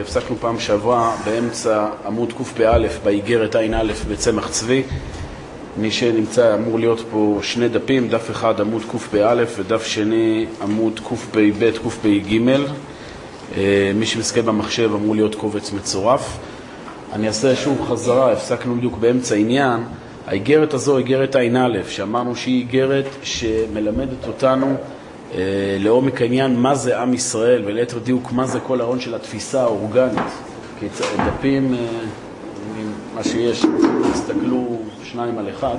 הפסקנו פעם שעברה באמצע עמוד קפ"א באיגרת ע"א בצמח צבי. מי שנמצא אמור להיות פה שני דפים, דף אחד עמוד קפ"א ודף שני עמוד קפ"ב, קפ"ג. אה, מי שמסתכל במחשב אמור להיות קובץ מצורף. אני אעשה שוב חזרה, הפסקנו בדיוק באמצע עניין. האיגרת הזו, איגרת ע"א, שאמרנו שהיא איגרת שמלמדת אותנו אה, לעומק העניין מה זה עם ישראל, וליתר דיוק מה זה כל ההון של התפיסה האורגנית. כי דפים, אה, מה שיש, תסתכלו שניים על אחד,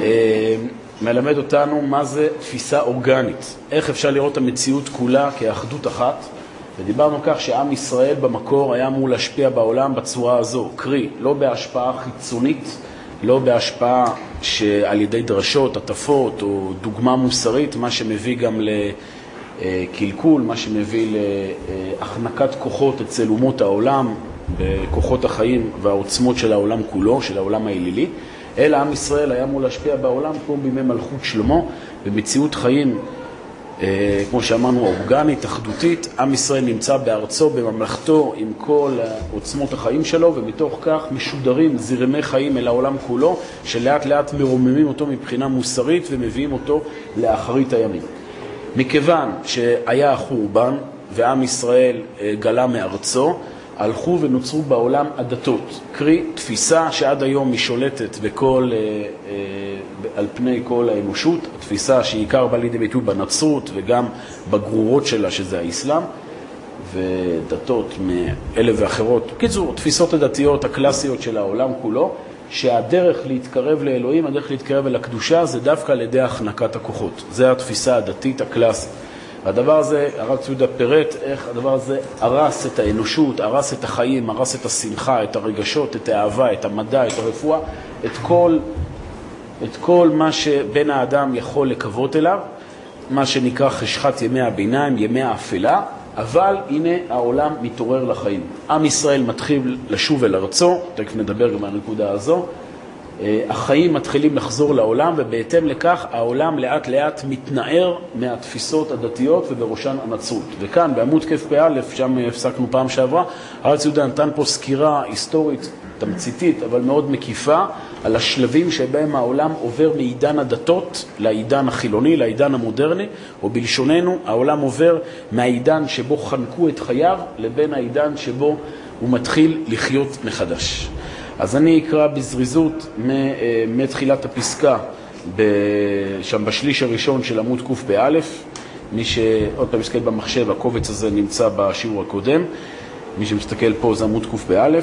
אה, מלמד אותנו מה זה תפיסה אורגנית, איך אפשר לראות את המציאות כולה כאחדות אחת. ודיברנו כך שעם ישראל במקור היה אמור להשפיע בעולם בצורה הזו, קרי, לא בהשפעה חיצונית, לא בהשפעה שעל ידי דרשות, הטפות או דוגמה מוסרית, מה שמביא גם לקלקול, מה שמביא להחנקת כוחות אצל אומות העולם, בכוחות החיים והעוצמות של העולם כולו, של העולם האלילי, אלא עם ישראל היה אמור להשפיע בעולם כמו בימי מלכות שלמה, במציאות חיים אה, כמו שאמרנו, אורגנית, אחדותית. עם ישראל נמצא בארצו, בממלכתו, עם כל עוצמות החיים שלו, ומתוך כך משודרים זרמי חיים אל העולם כולו, שלאט לאט מרוממים אותו מבחינה מוסרית ומביאים אותו לאחרית הימים. מכיוון שהיה החורבן ועם ישראל אה, גלה מארצו, הלכו ונוצרו בעולם הדתות, קרי תפיסה שעד היום היא שולטת בכל, אה, אה, על פני כל האנושות, תפיסה שעיקר בא לידי ביטוי בנצרות וגם בגרורות שלה, שזה האסלאם, ודתות מאלה ואחרות. בקיצור, תפיסות הדתיות הקלאסיות של העולם כולו, שהדרך להתקרב לאלוהים, הדרך להתקרב אל הקדושה, זה דווקא על ידי החנקת הכוחות. זו התפיסה הדתית הקלאסית. והדבר הזה, הרב ציודה פירט איך הדבר הזה הרס את האנושות, הרס את החיים, הרס את השמחה, את הרגשות, את האהבה, את המדע, את הרפואה, את כל, את כל מה שבן האדם יכול לקוות אליו, מה שנקרא חשכת ימי הביניים, ימי האפלה, אבל הנה העולם מתעורר לחיים. עם ישראל מתחיל לשוב אל ארצו, תכף נדבר גם על הנקודה הזו, החיים מתחילים לחזור לעולם, ובהתאם לכך העולם לאט לאט מתנער מהתפיסות הדתיות ובראשן הנצרות. וכאן, בעמוד כ"פ, שם הפסקנו פעם שעברה, הרב יהודה נתן פה סקירה היסטורית תמציתית, אבל מאוד מקיפה, על השלבים שבהם העולם עובר מעידן הדתות לעידן החילוני, לעידן המודרני, או בלשוננו, העולם עובר מהעידן שבו חנקו את חייו לבין העידן שבו הוא מתחיל לחיות מחדש. אז אני אקרא בזריזות אה, מתחילת הפסקה, שם בשליש הראשון של עמוד קפ"א, מי שעוד פעם מסתכל במחשב, הקובץ הזה נמצא בשיעור הקודם, מי שמסתכל פה זה עמוד קפ"א.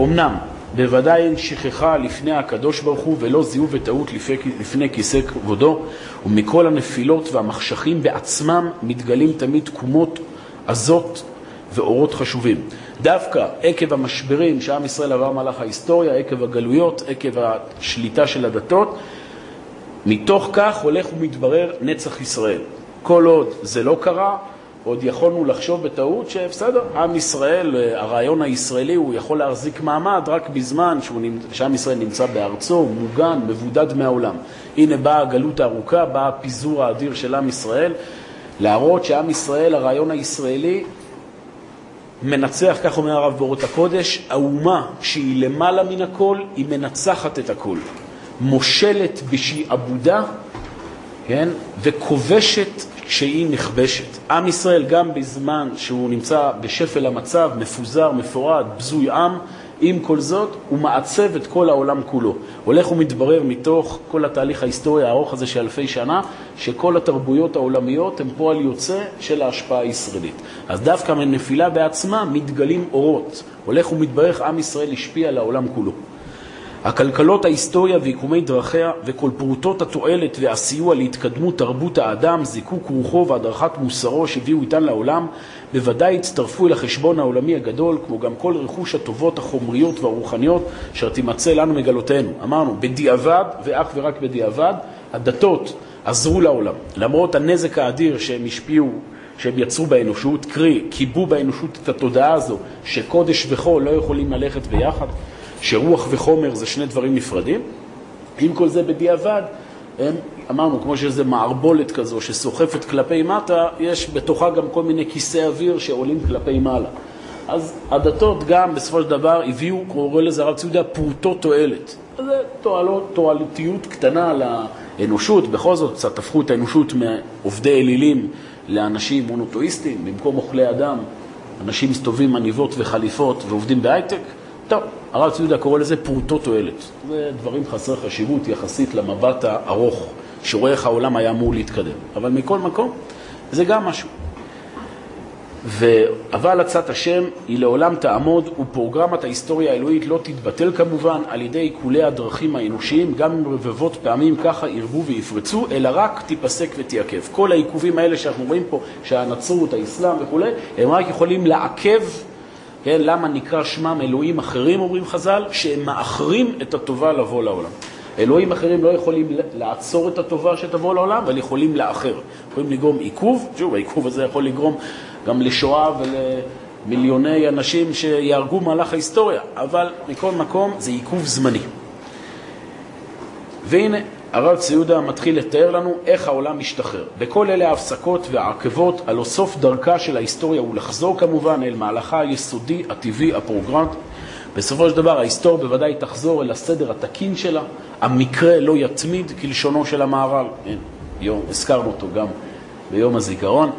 אמנם, בוודאי אין שכחה לפני הקדוש ברוך הוא ולא זיהו וטעות לפני כיסא כבודו, ומכל הנפילות והמחשכים בעצמם מתגלים תמיד תקומות עזות ואורות חשובים. דווקא עקב המשברים שעם ישראל עבר מהלך ההיסטוריה, עקב הגלויות, עקב השליטה של הדתות, מתוך כך הולך ומתברר נצח ישראל. כל עוד זה לא קרה, עוד יכולנו לחשוב בטעות שבסדר, עם ישראל, הרעיון הישראלי, הוא יכול להחזיק מעמד רק בזמן שעם ישראל נמצא בארצו, מוגן, מבודד מהעולם. הנה באה הגלות הארוכה, בא הפיזור האדיר של עם ישראל, להראות שעם ישראל, הרעיון הישראלי, מנצח, כך אומר הרב באורות הקודש, האומה שהיא למעלה מן הכל, היא מנצחת את הכל. מושלת בשעבודה, כן, וכובשת כשהיא נכבשת. עם ישראל, גם בזמן שהוא נמצא בשפל המצב, מפוזר, מפורד, בזוי עם, עם כל זאת, הוא מעצב את כל העולם כולו. הולך ומתברר מתוך כל התהליך ההיסטורי הארוך הזה של אלפי שנה, שכל התרבויות העולמיות הן פועל יוצא של ההשפעה הישראלית. אז דווקא מנפילה בעצמה מתגלים אורות. הולך ומתברר איך עם ישראל השפיע על העולם כולו. הכלכלות ההיסטוריה ויקומי דרכיה וכל פרוטות התועלת והסיוע להתקדמות תרבות האדם, זיקוק רוחו והדרכת מוסרו שהביאו איתן לעולם, בוודאי יצטרפו אל החשבון העולמי הגדול, כמו גם כל רכוש הטובות החומריות והרוחניות אשר תימצא לנו מגלותינו. אמרנו, בדיעבד ואך ורק בדיעבד, הדתות עזרו לעולם. למרות הנזק האדיר שהם השפיעו שהם יצרו באנושות, קרי, קיבו באנושות את התודעה הזו שקודש וחול לא יכולים ללכת ביחד, שרוח וחומר זה שני דברים נפרדים. עם כל זה בדיעבד, הם, אמרנו, כמו איזו מערבולת כזו שסוחפת כלפי מטה, יש בתוכה גם כל מיני כיסי אוויר שעולים כלפי מעלה. אז הדתות גם בסופו של דבר הביאו, קורא לזה הרב ציודה, פרוטות תועלת. זה תועלות, תועלתיות קטנה לאנושות, בכל זאת קצת הפכו את האנושות מעובדי אלילים לאנשים מונותואיסטים, במקום אוכלי אדם, אנשים מסתובבים עניבות וחליפות ועובדים בהייטק. טוב, הרב ציודה קורא לזה פרוטות תועלת. זה דברים חסרי חשיבות יחסית למבט הארוך, שרואה איך העולם היה אמור להתקדם. אבל מכל מקום, זה גם משהו. ו... אבל עצת השם היא לעולם תעמוד, ופרוגרמת ההיסטוריה האלוהית לא תתבטל כמובן על ידי עיקולי הדרכים האנושיים, גם אם רבבות פעמים ככה ירבו ויפרצו, אלא רק תיפסק ותיעכב. כל העיכובים האלה שאנחנו רואים פה, שהנצרות, האסלאם וכולי, הם רק יכולים לעכב, כן, למה נקרא שמם אלוהים אחרים, אומרים חז"ל, שהם מאחרים את הטובה לבוא לעולם. אלוהים אחרים לא יכולים לעצור את הטובה שתבוא לעולם, אבל יכולים לאחר. יכולים לגרום עיכוב, שוב, העיכוב הזה יכול לגרום גם לשואה ולמיליוני אנשים שיהרגו במהלך ההיסטוריה, אבל מכל מקום זה עיכוב זמני. והנה, הרב ציודה מתחיל לתאר לנו איך העולם משתחרר. בכל אלה ההפסקות והעקבות, הלא סוף דרכה של ההיסטוריה הוא לחזור כמובן אל מהלכה היסודי, הטבעי, הפרוגרנט. בסופו של דבר ההיסטוריה בוודאי תחזור אל הסדר התקין שלה, המקרה לא יתמיד כלשונו של המהר"ל, כן, יום, הזכרנו אותו גם ביום הזיכרון.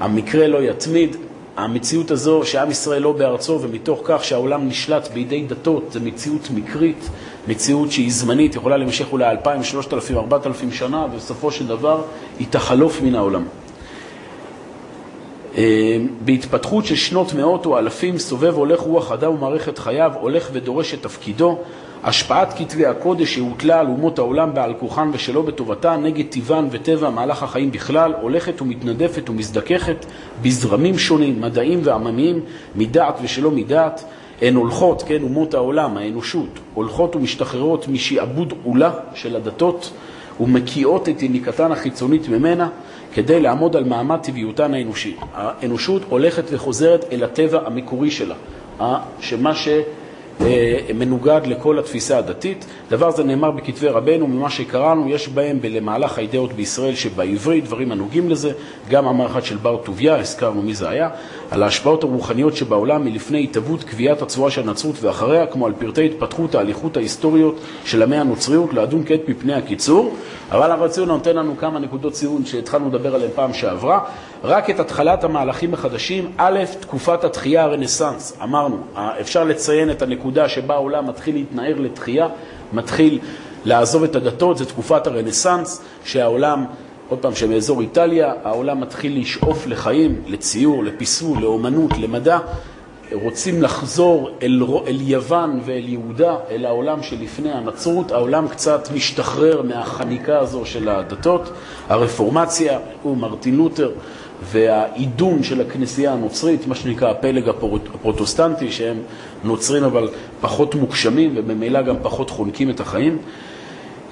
המקרה לא יתמיד. המציאות הזו שעם ישראל לא בארצו ומתוך כך שהעולם נשלט בידי דתות זה מציאות מקרית, מציאות שהיא זמנית, יכולה להמשך אולי 2,000, 3,000, 4,000 שנה ובסופו של דבר היא תחלוף מן העולם. אה, בהתפתחות של שנות מאות או אלפים סובב הולך רוח אדם ומערכת חייו, הולך ודורש את תפקידו, השפעת כתבי הקודש שהוטלה על אומות העולם בעל כוחן ושלא בטובתה נגד טבען וטבע מהלך החיים בכלל הולכת ומתנדפת ומזדככת בזרמים שונים, מדעיים ועממיים, מדעת ושלא מדעת. הן הולכות, כן, אומות העולם, האנושות, הולכות ומשתחררות משעבוד עולה של הדתות ומקיאות את יניקתן החיצונית ממנה כדי לעמוד על מעמד טבעיותן האנושי. האנושות הולכת וחוזרת אל הטבע המקורי שלה, שמה ש... אה, מנוגד לכל התפיסה הדתית. דבר זה נאמר בכתבי רבנו, ממה שקראנו, יש בהם למהלך האידאות בישראל שבעברית, דברים הנוגעים לזה, גם המערכת של בר טוביה, הזכרנו מי זה היה, על ההשפעות הרוחניות שבעולם מלפני התהוות קביעת הצורה של הנצרות ואחריה, כמו על פרטי התפתחות ההליכות ההיסטוריות של עמי הנוצריות, לאדון כעת מפני הקיצור. אבל הרב ציון נותן לנו כמה נקודות ציון שהתחלנו לדבר עליהן פעם שעברה. רק את התחלת המהלכים החדשים, א', תקופת התחייה הרנסאנס. אמרנו, אפשר לציין את הנקודה שבה העולם מתחיל להתנער לתחייה, מתחיל לעזוב את הדתות, זו תקופת הרנסאנס, שהעולם, עוד פעם, שמאזור איטליה, העולם מתחיל לשאוף לחיים, לציור, לפיסול, לאומנות, למדע. רוצים לחזור אל, אל יוון ואל יהודה, אל העולם שלפני הנצרות, העולם קצת משתחרר מהחניקה הזו של הדתות, הרפורמציה, הוא מרטין לותר, והעידון של הכנסייה הנוצרית, מה שנקרא הפלג הפרוטוסטנטי, שהם נוצרים אבל פחות מוגשמים וממילא גם פחות חונקים את החיים.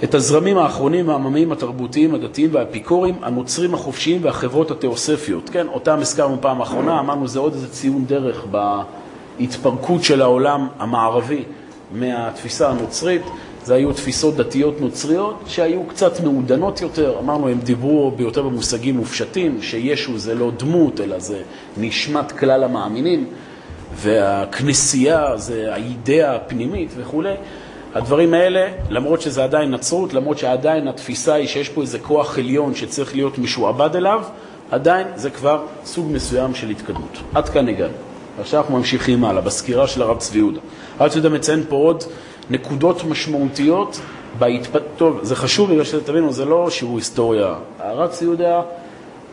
את הזרמים האחרונים העממיים התרבותיים, הדתיים והאפיקוריים, הנוצרים החופשיים והחברות התיאוספיות. כן, אותם הזכרנו פעם אחרונה, אמרנו זה עוד איזה ציון דרך בהתפרקות של העולם המערבי מהתפיסה הנוצרית. זה היו תפיסות דתיות נוצריות שהיו קצת מעודנות יותר, אמרנו, הם דיברו ביותר במושגים מופשטים, שישו זה לא דמות, אלא זה נשמת כלל המאמינים, והכנסייה זה האידאה הפנימית וכולי. הדברים האלה, למרות שזה עדיין נצרות, למרות שעדיין התפיסה היא שיש פה איזה כוח עליון שצריך להיות משועבד אליו, עדיין זה כבר סוג מסוים של התקדמות. עד כאן הגענו. עכשיו אנחנו ממשיכים הלאה, בסקירה של הרב צבי יהודה. הרב צבי יהודה מציין פה עוד נקודות משמעותיות בהתפ... טוב, זה חשוב בגלל שתבינו, זה לא שיעור היסטוריה. הרב צבי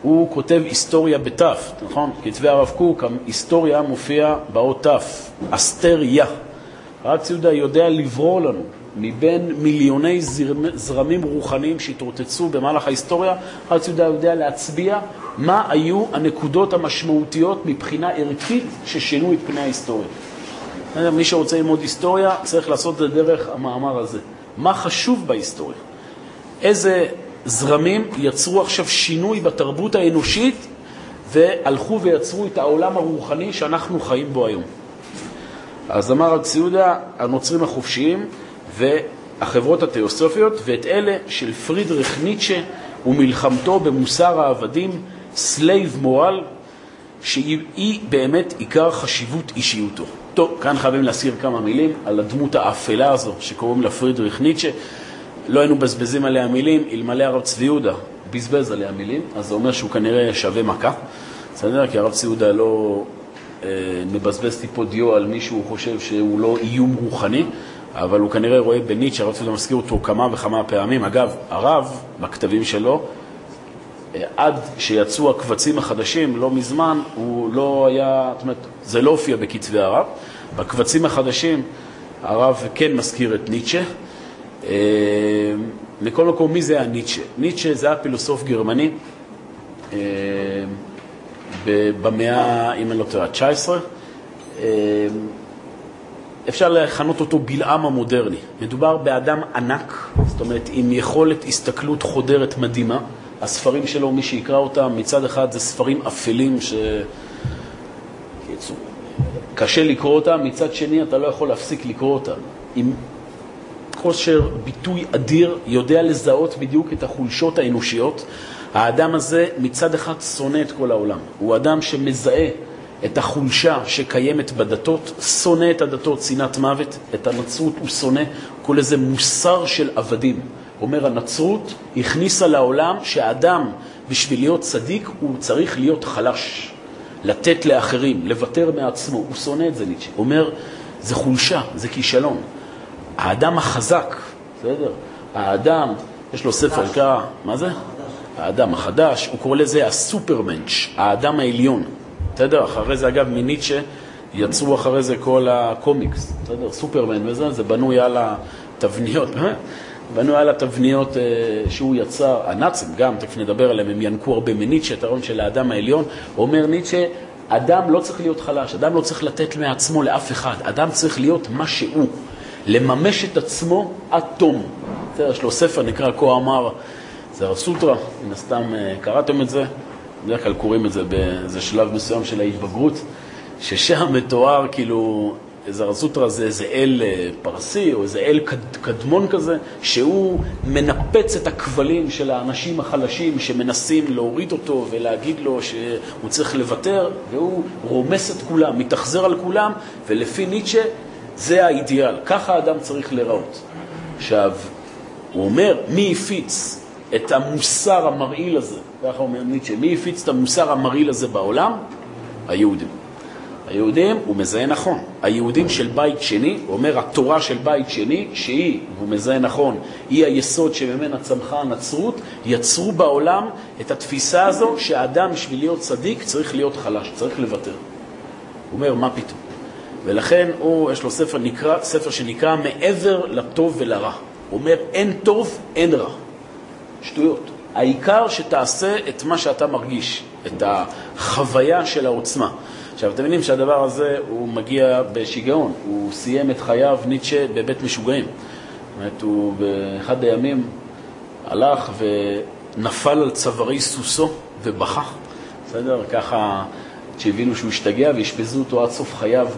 הוא כותב היסטוריה בתף, נכון? כתבי הרב קוק, היסטוריה מופיע באות תף, אסתריה. הרב צבי יהודה יודע לברור לנו מבין מיליוני זרמים רוחניים שהתרוצצו במהלך ההיסטוריה, הרב צבי יהודה יודע להצביע מה היו הנקודות המשמעותיות מבחינה ערכית ששינו את פני ההיסטוריה. מי שרוצה ללמוד היסטוריה צריך לעשות את זה דרך המאמר הזה. מה חשוב בהיסטוריה? איזה זרמים יצרו עכשיו שינוי בתרבות האנושית והלכו ויצרו את העולם הרוחני שאנחנו חיים בו היום. אז אמר רב צבי יהודה, הנוצרים החופשיים החברות התיאוסופיות ואת אלה של פרידריך ניטשה ומלחמתו במוסר העבדים, slave moral, שהיא באמת עיקר חשיבות אישיותו. טוב, כאן חייבים להזכיר כמה מילים על הדמות האפלה הזו שקוראים לה פרידריך ניטשה. לא היינו מבזבזים עליה מילים, אלמלא הרב צבי יהודה בזבז עליה מילים, אז זה אומר שהוא כנראה שווה מכה, בסדר? כי הרב צבי יהודה לא אה, מבזבז טיפות דיו על מישהו הוא חושב שהוא לא איום רוחני, אבל הוא כנראה רואה בניטשה, הרב צבי יהודה מזכיר אותו כמה וכמה פעמים. אגב, הרב, בכתבים שלו, עד שיצאו הקבצים החדשים, לא מזמן, הוא לא היה, זאת אומרת, זה לא הופיע בכתבי הרב. בקבצים החדשים הרב כן מזכיר את ניטשה. אה, מכל מקום, מי זה היה ניטשה? ניטשה זה היה פילוסוף גרמני אה, במאה, אם אני לא טועה, ה-19. אפשר לכנות אותו בלעם המודרני. מדובר באדם ענק, זאת אומרת, עם יכולת הסתכלות חודרת מדהימה. הספרים שלו, מי שיקרא אותם, מצד אחד זה ספרים אפלים ש... קשה לקרוא אותם, מצד שני אתה לא יכול להפסיק לקרוא אותם. עם כושר ביטוי אדיר, יודע לזהות בדיוק את החולשות האנושיות. האדם הזה מצד אחד שונא את כל העולם. הוא אדם שמזהה את החולשה שקיימת בדתות, שונא את הדתות, שנאת מוות, את הנצרות הוא שונא, הוא קורא לזה מוסר של עבדים. אומר הנצרות הכניסה לעולם שהאדם, בשביל להיות צדיק, הוא צריך להיות חלש, לתת לאחרים, לוותר מעצמו. הוא שונא את זה, ניטשה. הוא אומר, זה חולשה, זה כישלון. האדם החזק, בסדר? האדם, יש לו ספר קרא, מה זה? האדם החדש, הוא קורא לזה הסופרמנץ', האדם העליון. בסדר? אחרי זה, אגב, מניטשה יצרו אחרי זה כל הקומיקס, בסדר? סופרמן וזה, זה בנוי על התבניות, באמת. בנו על התבניות אה, שהוא יצר, הנאצים גם, תכף נדבר עליהם, הם ינקו הרבה מניטשה, את הרעיון של האדם העליון. אומר ניטשה, אדם לא צריך להיות חלש, אדם לא צריך לתת מעצמו לאף אחד, אדם צריך להיות מה שהוא, לממש את עצמו עד תום. יש לו ספר, נקרא כה אמר זה הסוטרה, מן הסתם אה, קראתם את זה, בדרך כלל קוראים את זה באיזה שלב מסוים של ההתבגרות, ששם מתואר כאילו זרזוטרה זה איזה אל אה, פרסי או איזה אל קדמון כזה, שהוא מנפץ את הכבלים של האנשים החלשים שמנסים להוריד אותו ולהגיד לו שהוא צריך לוותר, והוא רומס את כולם, מתאכזר על כולם, ולפי ניטשה זה האידיאל, ככה האדם צריך להיראות. עכשיו, הוא אומר, מי הפיץ את המוסר המרעיל הזה, ככה אומר ניטשה, מי הפיץ את המוסר המרעיל הזה בעולם? היהודים. היהודים, הוא מזהה נכון. היהודים של בית שני, הוא אומר התורה של בית שני, שהיא, הוא מזהה נכון, היא היסוד שממנה צמחה הנצרות, יצרו בעולם את התפיסה הזו שהאדם בשביל להיות צדיק צריך להיות חלש, צריך לוותר. הוא אומר, מה פתאום? ולכן הוא, יש לו ספר, נקרא, ספר שנקרא מעבר לטוב ולרע. הוא אומר, אין טוב, אין רע. שטויות. העיקר שתעשה את מה שאתה מרגיש, את החוויה של העוצמה. עכשיו, אתם מבינים שהדבר הזה הוא מגיע בשיגעון, הוא סיים את חייו, ניטשה, בבית משוגעים. זאת אומרת, הוא באחד הימים הלך ונפל על צווארי סוסו ובכה, בסדר? ככה שהבינו שהוא השתגע ואשפזו אותו עד סוף חייו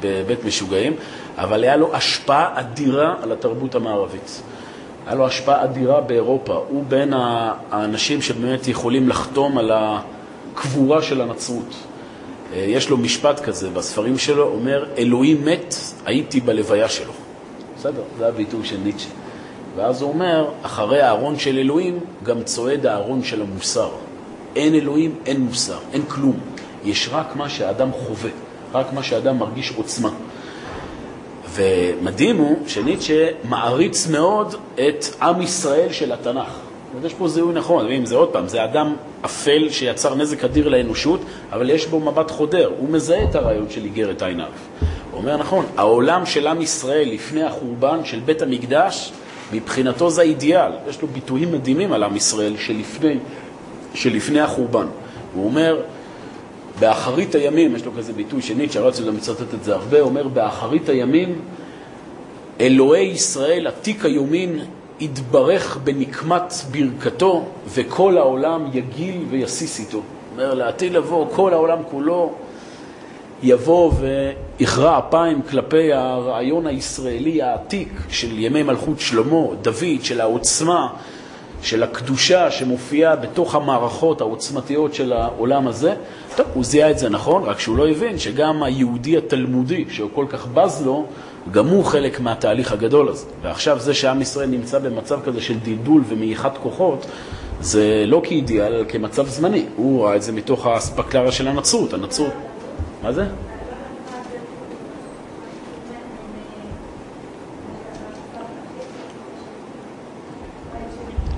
בבית משוגעים, אבל היה לו השפעה אדירה על התרבות המערבית. היה לו השפעה אדירה באירופה. הוא בין האנשים שבאמת יכולים לחתום על הקבורה של הנצרות. אה, יש לו משפט כזה בספרים שלו, אומר, אלוהים מת, הייתי בלוויה שלו. בסדר, זה הביטוי של ניטשה. ואז הוא אומר, אחרי הארון של אלוהים, גם צועד הארון של המוסר. אין אלוהים, אין מוסר, אין כלום. יש רק מה שהאדם חווה, רק מה שהאדם מרגיש עוצמה. ומדהים הוא שניטשה מעריץ מאוד את עם ישראל של התנ"ך. יש פה זיהוי נכון, אם זה עוד פעם, זה אדם אפל שיצר נזק אדיר לאנושות, אבל יש בו מבט חודר, הוא מזהה את הרעיון של איגרת ע"א. הוא אומר, נכון, העולם של עם ישראל לפני החורבן של בית המקדש, מבחינתו זה האידיאל. יש לו ביטויים מדהימים על עם ישראל שלפני, שלפני החורבן. הוא אומר, באחרית הימים, יש לו כזה ביטוי של ניטשה, רצו גם לצטט את זה הרבה, הוא אומר, באחרית הימים, אלוהי ישראל, עתיק היומין, יתברך בנקמת ברכתו, וכל העולם יגיל ויסיס איתו. אומר, לעתיד לבוא, כל העולם כולו יבוא ויכרע אפיים כלפי הרעיון הישראלי העתיק של ימי מלכות שלמה, דוד, של העוצמה, של הקדושה שמופיעה בתוך המערכות העוצמתיות של העולם הזה. טוב, הוא זיהה את זה נכון, רק שהוא לא הבין שגם היהודי התלמודי, שהוא כל כך בז לו, גם הוא חלק מהתהליך הגדול הזה. ועכשיו זה שעם ישראל נמצא במצב כזה של דלדול ומעיכת כוחות, זה לא כאידיאל, אלא כמצב זמני. הוא ראה את זה מתוך האספקלריה של הנצרות. הנצרות... מה זה?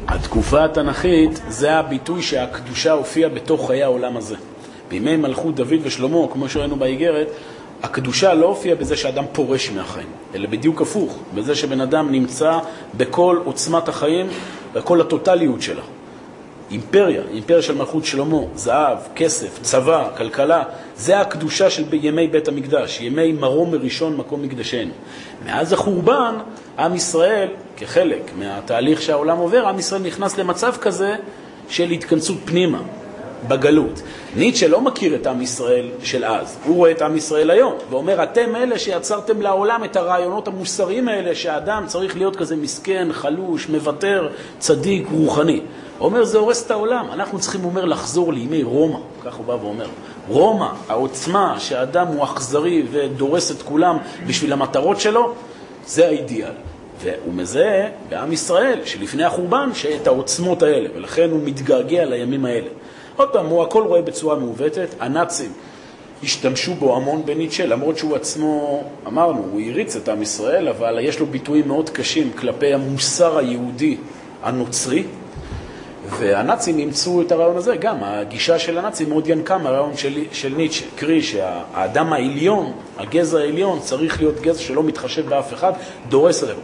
התקופה התנ"כית זה הביטוי שהקדושה הופיעה בתוך חיי העולם הזה. בימי מלכות דוד ושלמה, כמו שראינו באיגרת, הקדושה לא הופיעה בזה שאדם פורש מהחיים, אלא בדיוק הפוך, בזה שבן אדם נמצא בכל עוצמת החיים, בכל הטוטליות שלה. אימפריה, אימפריה של מלכות שלמה, זהב, כסף, צבא, כלכלה, זה הקדושה של ימי בית המקדש, ימי מרום מראשון מקום מקדשנו. מאז החורבן, עם ישראל, כחלק מהתהליך שהעולם עובר, עם ישראל נכנס למצב כזה של התכנסות פנימה, בגלות. ניטשה לא מכיר את עם ישראל של אז, הוא רואה את עם ישראל היום, ואומר, אתם אלה שיצרתם לעולם את הרעיונות המוסריים האלה, שהאדם צריך להיות כזה מסכן, חלוש, מוותר, צדיק, רוחני. הוא אומר, זה הורס את העולם. אנחנו צריכים, הוא אומר, לחזור לימי רומא, כך הוא בא ואומר. רומא, העוצמה שהאדם הוא אכזרי ודורס את כולם בשביל המטרות שלו, זה האידיאל. והוא מזהה בעם ישראל שלפני החורבן שאת העוצמות האלה, ולכן הוא מתגעגע לימים האלה. עוד פעם, הוא הכל רואה בצורה מעוותת. הנאצים השתמשו בו המון בניטשה, למרות שהוא עצמו, אמרנו, הוא הריץ את עם ישראל, אבל יש לו ביטויים מאוד קשים כלפי המוסר היהודי הנוצרי, והנאצים אימצו את הרעיון הזה, גם הגישה של הנאצים מאוד ינקה מהרעיון של, של ניטשה, קרי שהאדם העליון, הגזע העליון, צריך להיות גזע שלא מתחשב באף אחד, דורס עליו.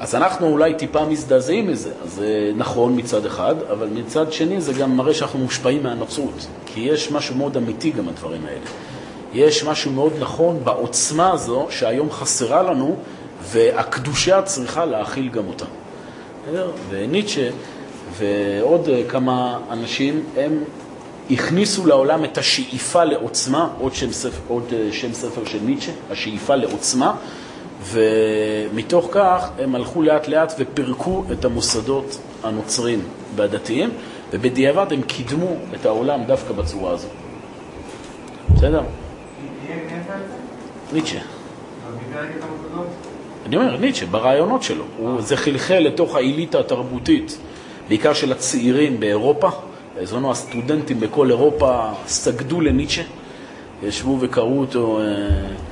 אז אנחנו אולי טיפה מזדעזעים מזה, אז זה נכון מצד אחד, אבל מצד שני זה גם מראה שאנחנו מושפעים מהנצרות, כי יש משהו מאוד אמיתי גם בדברים האלה. יש משהו מאוד נכון בעוצמה הזו שהיום חסרה לנו, והקדושה צריכה להכיל גם אותה. וניטשה ועוד כמה אנשים, הם הכניסו לעולם את השאיפה לעוצמה, עוד שם ספר, עוד שם ספר של ניטשה, השאיפה לעוצמה, ומתוך כך הם הלכו לאט לאט ופירקו את המוסדות הנוצרים והדתיים, ובדיעבד הם קידמו את העולם דווקא בצורה הזו. בסדר? ניטשה. אני אומר, ניטשה, ברעיונות שלו. זה חלחל לתוך האליטה התרבותית, בעיקר של הצעירים באירופה. בזמנו הסטודנטים בכל אירופה סגדו לניטשה, ישבו וקראו אותו... הוא, לכם,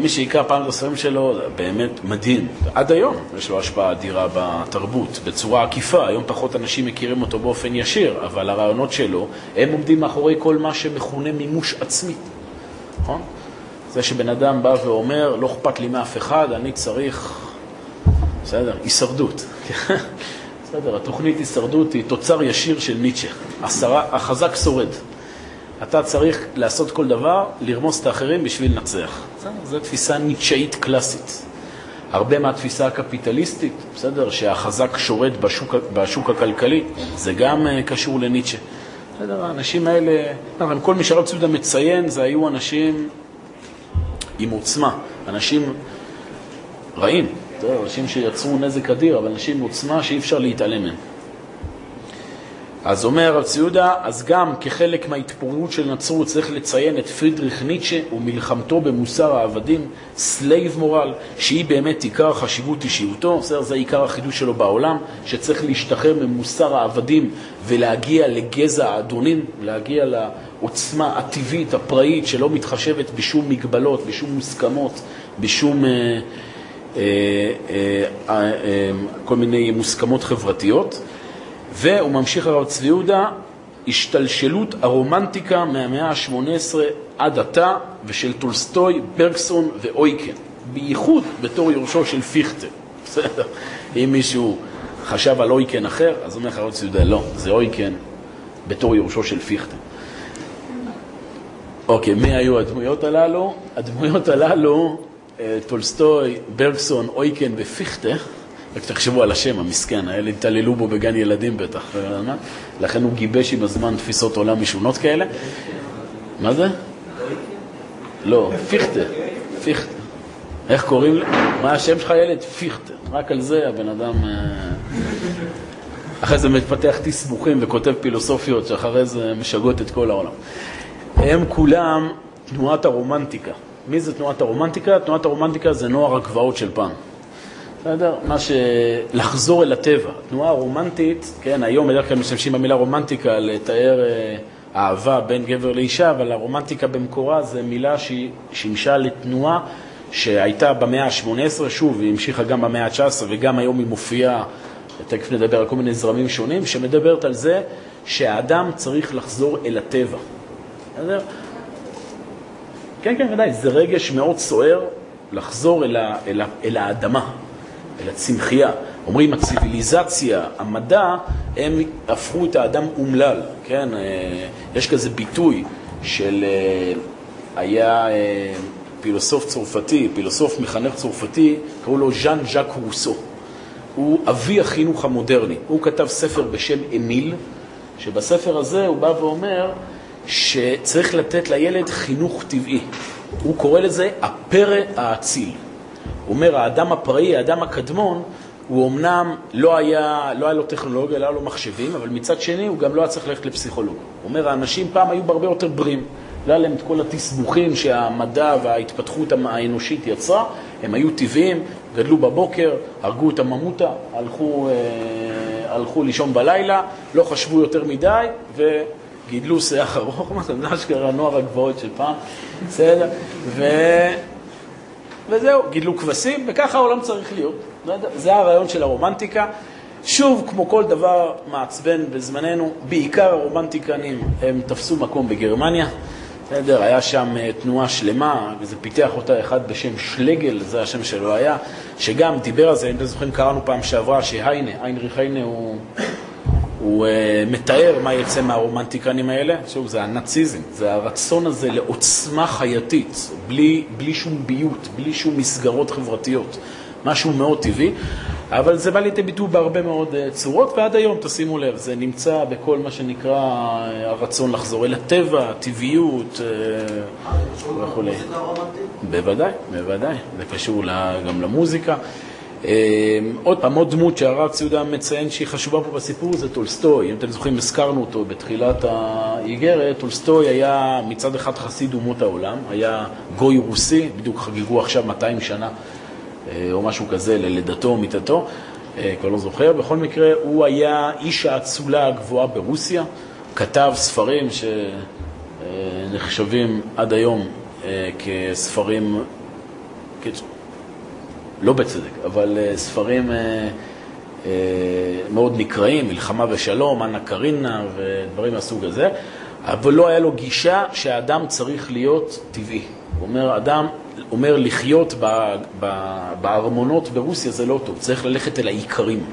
מי שיקרא פעם את הספרים שלו, באמת מדהים. עד היום יש לו השפעה אדירה בתרבות, בצורה עקיפה. היום פחות אנשים מכירים אותו באופן ישיר, אבל הרעיונות שלו, הם עומדים מאחורי כל מה שמכונה מימוש עצמי. נכון? זה שבן אדם בא ואומר, לא אכפת לי מאף אחד, אני צריך, בסדר, הישרדות. בסדר, התוכנית הישרדות היא תוצר ישיר של ניטשה. החזק שורד. אתה צריך לעשות כל דבר, לרמוס את האחרים בשביל לנצח. זו תפיסה ניטשאית קלאסית. הרבה מהתפיסה הקפיטליסטית, בסדר, שהחזק שורד בשוק, בשוק הכלכלי, זה גם uh, קשור לניטשה. בסדר, האנשים האלה, אבל כל מי שהרב צודה מציין, זה היו אנשים עם עוצמה, אנשים רעים, אנשים שיצרו נזק אדיר, אבל אנשים עם עוצמה שאי אפשר להתעלם מהם. אז אומר הרב צבי יהודה, אז גם כחלק מההתפוררות של נצרות צריך לציין את פרידריך ניטשה ומלחמתו במוסר העבדים, slave moral, שהיא באמת עיקר חשיבות אישיותו, בסדר, זה עיקר החידוש שלו בעולם, שצריך להשתחרר ממוסר העבדים ולהגיע לגזע האדונים, להגיע לעוצמה הטבעית, הפראית, שלא מתחשבת בשום מגבלות, בשום מוסכמות, בשום... אה, אה, אה, אה, אה, כל מיני מוסכמות חברתיות. והוא ממשיך הרב צבי יהודה, השתלשלות הרומנטיקה מהמאה ה-18 עד עתה, ושל טולסטוי, ברגסון ואויקן, בייחוד בתור יורשו של פיכטה. בסדר? אם מישהו חשב על אויקן אחר, אז אומר לך הרב צבי יהודה, לא, זה אויקן בתור יורשו של פיכטה. אוקיי, מי היו הדמויות הללו? הדמויות הללו, אה, טולסטוי, ברגסון, אויקן ופיכטה, רק תחשבו על השם המסכן, האלה התעללו בו בגן ילדים בטח, לכן הוא גיבש עם הזמן תפיסות עולם משונות כאלה. מה זה? לא, פיכטה, פיכטה. איך קוראים לי? מה השם שלך ילד? פיכטה. רק על זה הבן אדם... אה, אחרי זה מפתח תסבוכים וכותב פילוסופיות שאחרי זה משגעות את כל העולם. הם כולם תנועת הרומנטיקה. מי זה תנועת הרומנטיקה? תנועת הרומנטיקה זה נוער הגבעות של פעם. בסדר? מה ש... לחזור אל הטבע. תנועה רומנטית, כן, היום בדרך כלל משתמשים במילה רומנטיקה לתאר אה, אהבה בין גבר לאישה, אבל הרומנטיקה במקורה זו מילה שהיא שימשה לתנועה שהייתה במאה ה-18, שוב, היא המשיכה גם במאה ה-19 וגם היום היא מופיעה, תכף נדבר על כל מיני זרמים שונים, שמדברת על זה שהאדם צריך לחזור אל הטבע. בסדר? כן, כן, ודאי, זה רגש מאוד סוער לחזור אל, ה, אל, ה, אל האדמה, אל הצמחייה. אומרים, הציוויליזציה, המדע, הם הפכו את האדם אומלל, כן? אה, יש כזה ביטוי של, אה, היה אה, פילוסוף צרפתי, פילוסוף מחנך צרפתי, קראו לו ז'אן ז'אק רוסו. הוא אבי החינוך המודרני. הוא כתב ספר בשם אמיל, שבספר הזה הוא בא ואומר שצריך לתת לילד חינוך טבעי. הוא קורא לזה הפרא האציל. אומר, האדם הפראי, האדם הקדמון, הוא אמנם לא היה, לא היה לו טכנולוגיה, לא היה לו מחשבים, אבל מצד שני הוא גם לא היה צריך ללכת לפסיכולוג. הוא אומר, האנשים פעם היו בהרבה יותר בריאים. לא היה להם את כל התסבוכים שהמדע וההתפתחות האנושית יצרה, הם היו טבעיים, גדלו בבוקר, הרגו את הממותה, הלכו, אה, הלכו לישון בלילה, לא חשבו יותר מדי, וגידלו שיח ארוך, מה זה אשכרה נוער הגבוהות של פעם, בסדר? וזהו, גידלו כבשים, וככה העולם צריך להיות. זה הרעיון של הרומנטיקה. שוב, כמו כל דבר מעצבן בזמננו, בעיקר הרומנטיקנים הם תפסו מקום בגרמניה. בסדר, היה שם אה, תנועה שלמה, וזה פיתח אותה אחד בשם שלגל, זה השם שלו היה, שגם דיבר על זה, אם אתם זוכרים, קראנו פעם שעברה שהיינה, איינריך היינה הוא, הוא uh, מתאר מה יצא מהרומנטיקנים האלה, שוב, זה הנאציזם, זה הרצון הזה לעוצמה חייתית, בלי, בלי שום ביות, בלי שום מסגרות חברתיות, משהו מאוד טבעי. אבל זה בא לידי ביטוי בהרבה מאוד אה, צורות, ועד היום, תשימו לב, זה נמצא בכל מה שנקרא אה, הרצון לחזור אל הטבע, הטבעיות אה, וכו'. בוודאי, בוודאי, זה קשור גם למוזיקה. עוד פעם, עוד דמות שהרב צבי יהודה מציין שהיא חשובה פה בסיפור זה טולסטוי. אם אתם זוכרים, הזכרנו אותו בתחילת האיגרת. טולסטוי היה מצד אחד חסיד אומות העולם, היה גוי רוסי, בדיוק חגגו עכשיו 200 שנה אה, או משהו כזה ללידתו או מיתתו, אה, כבר לא זוכר. בכל מקרה, הוא היה איש האצולה הגבוהה ברוסיה, כתב ספרים שנחשבים עד היום אה, כספרים, לא בצדק, אבל ספרים מאוד נקראים, מלחמה ושלום, אנה קרינה ודברים מהסוג הזה, אבל לא היה לו גישה שהאדם צריך להיות טבעי. הוא אומר, אדם אומר לחיות בארמונות ברוסיה זה לא טוב, צריך ללכת אל העיקרים.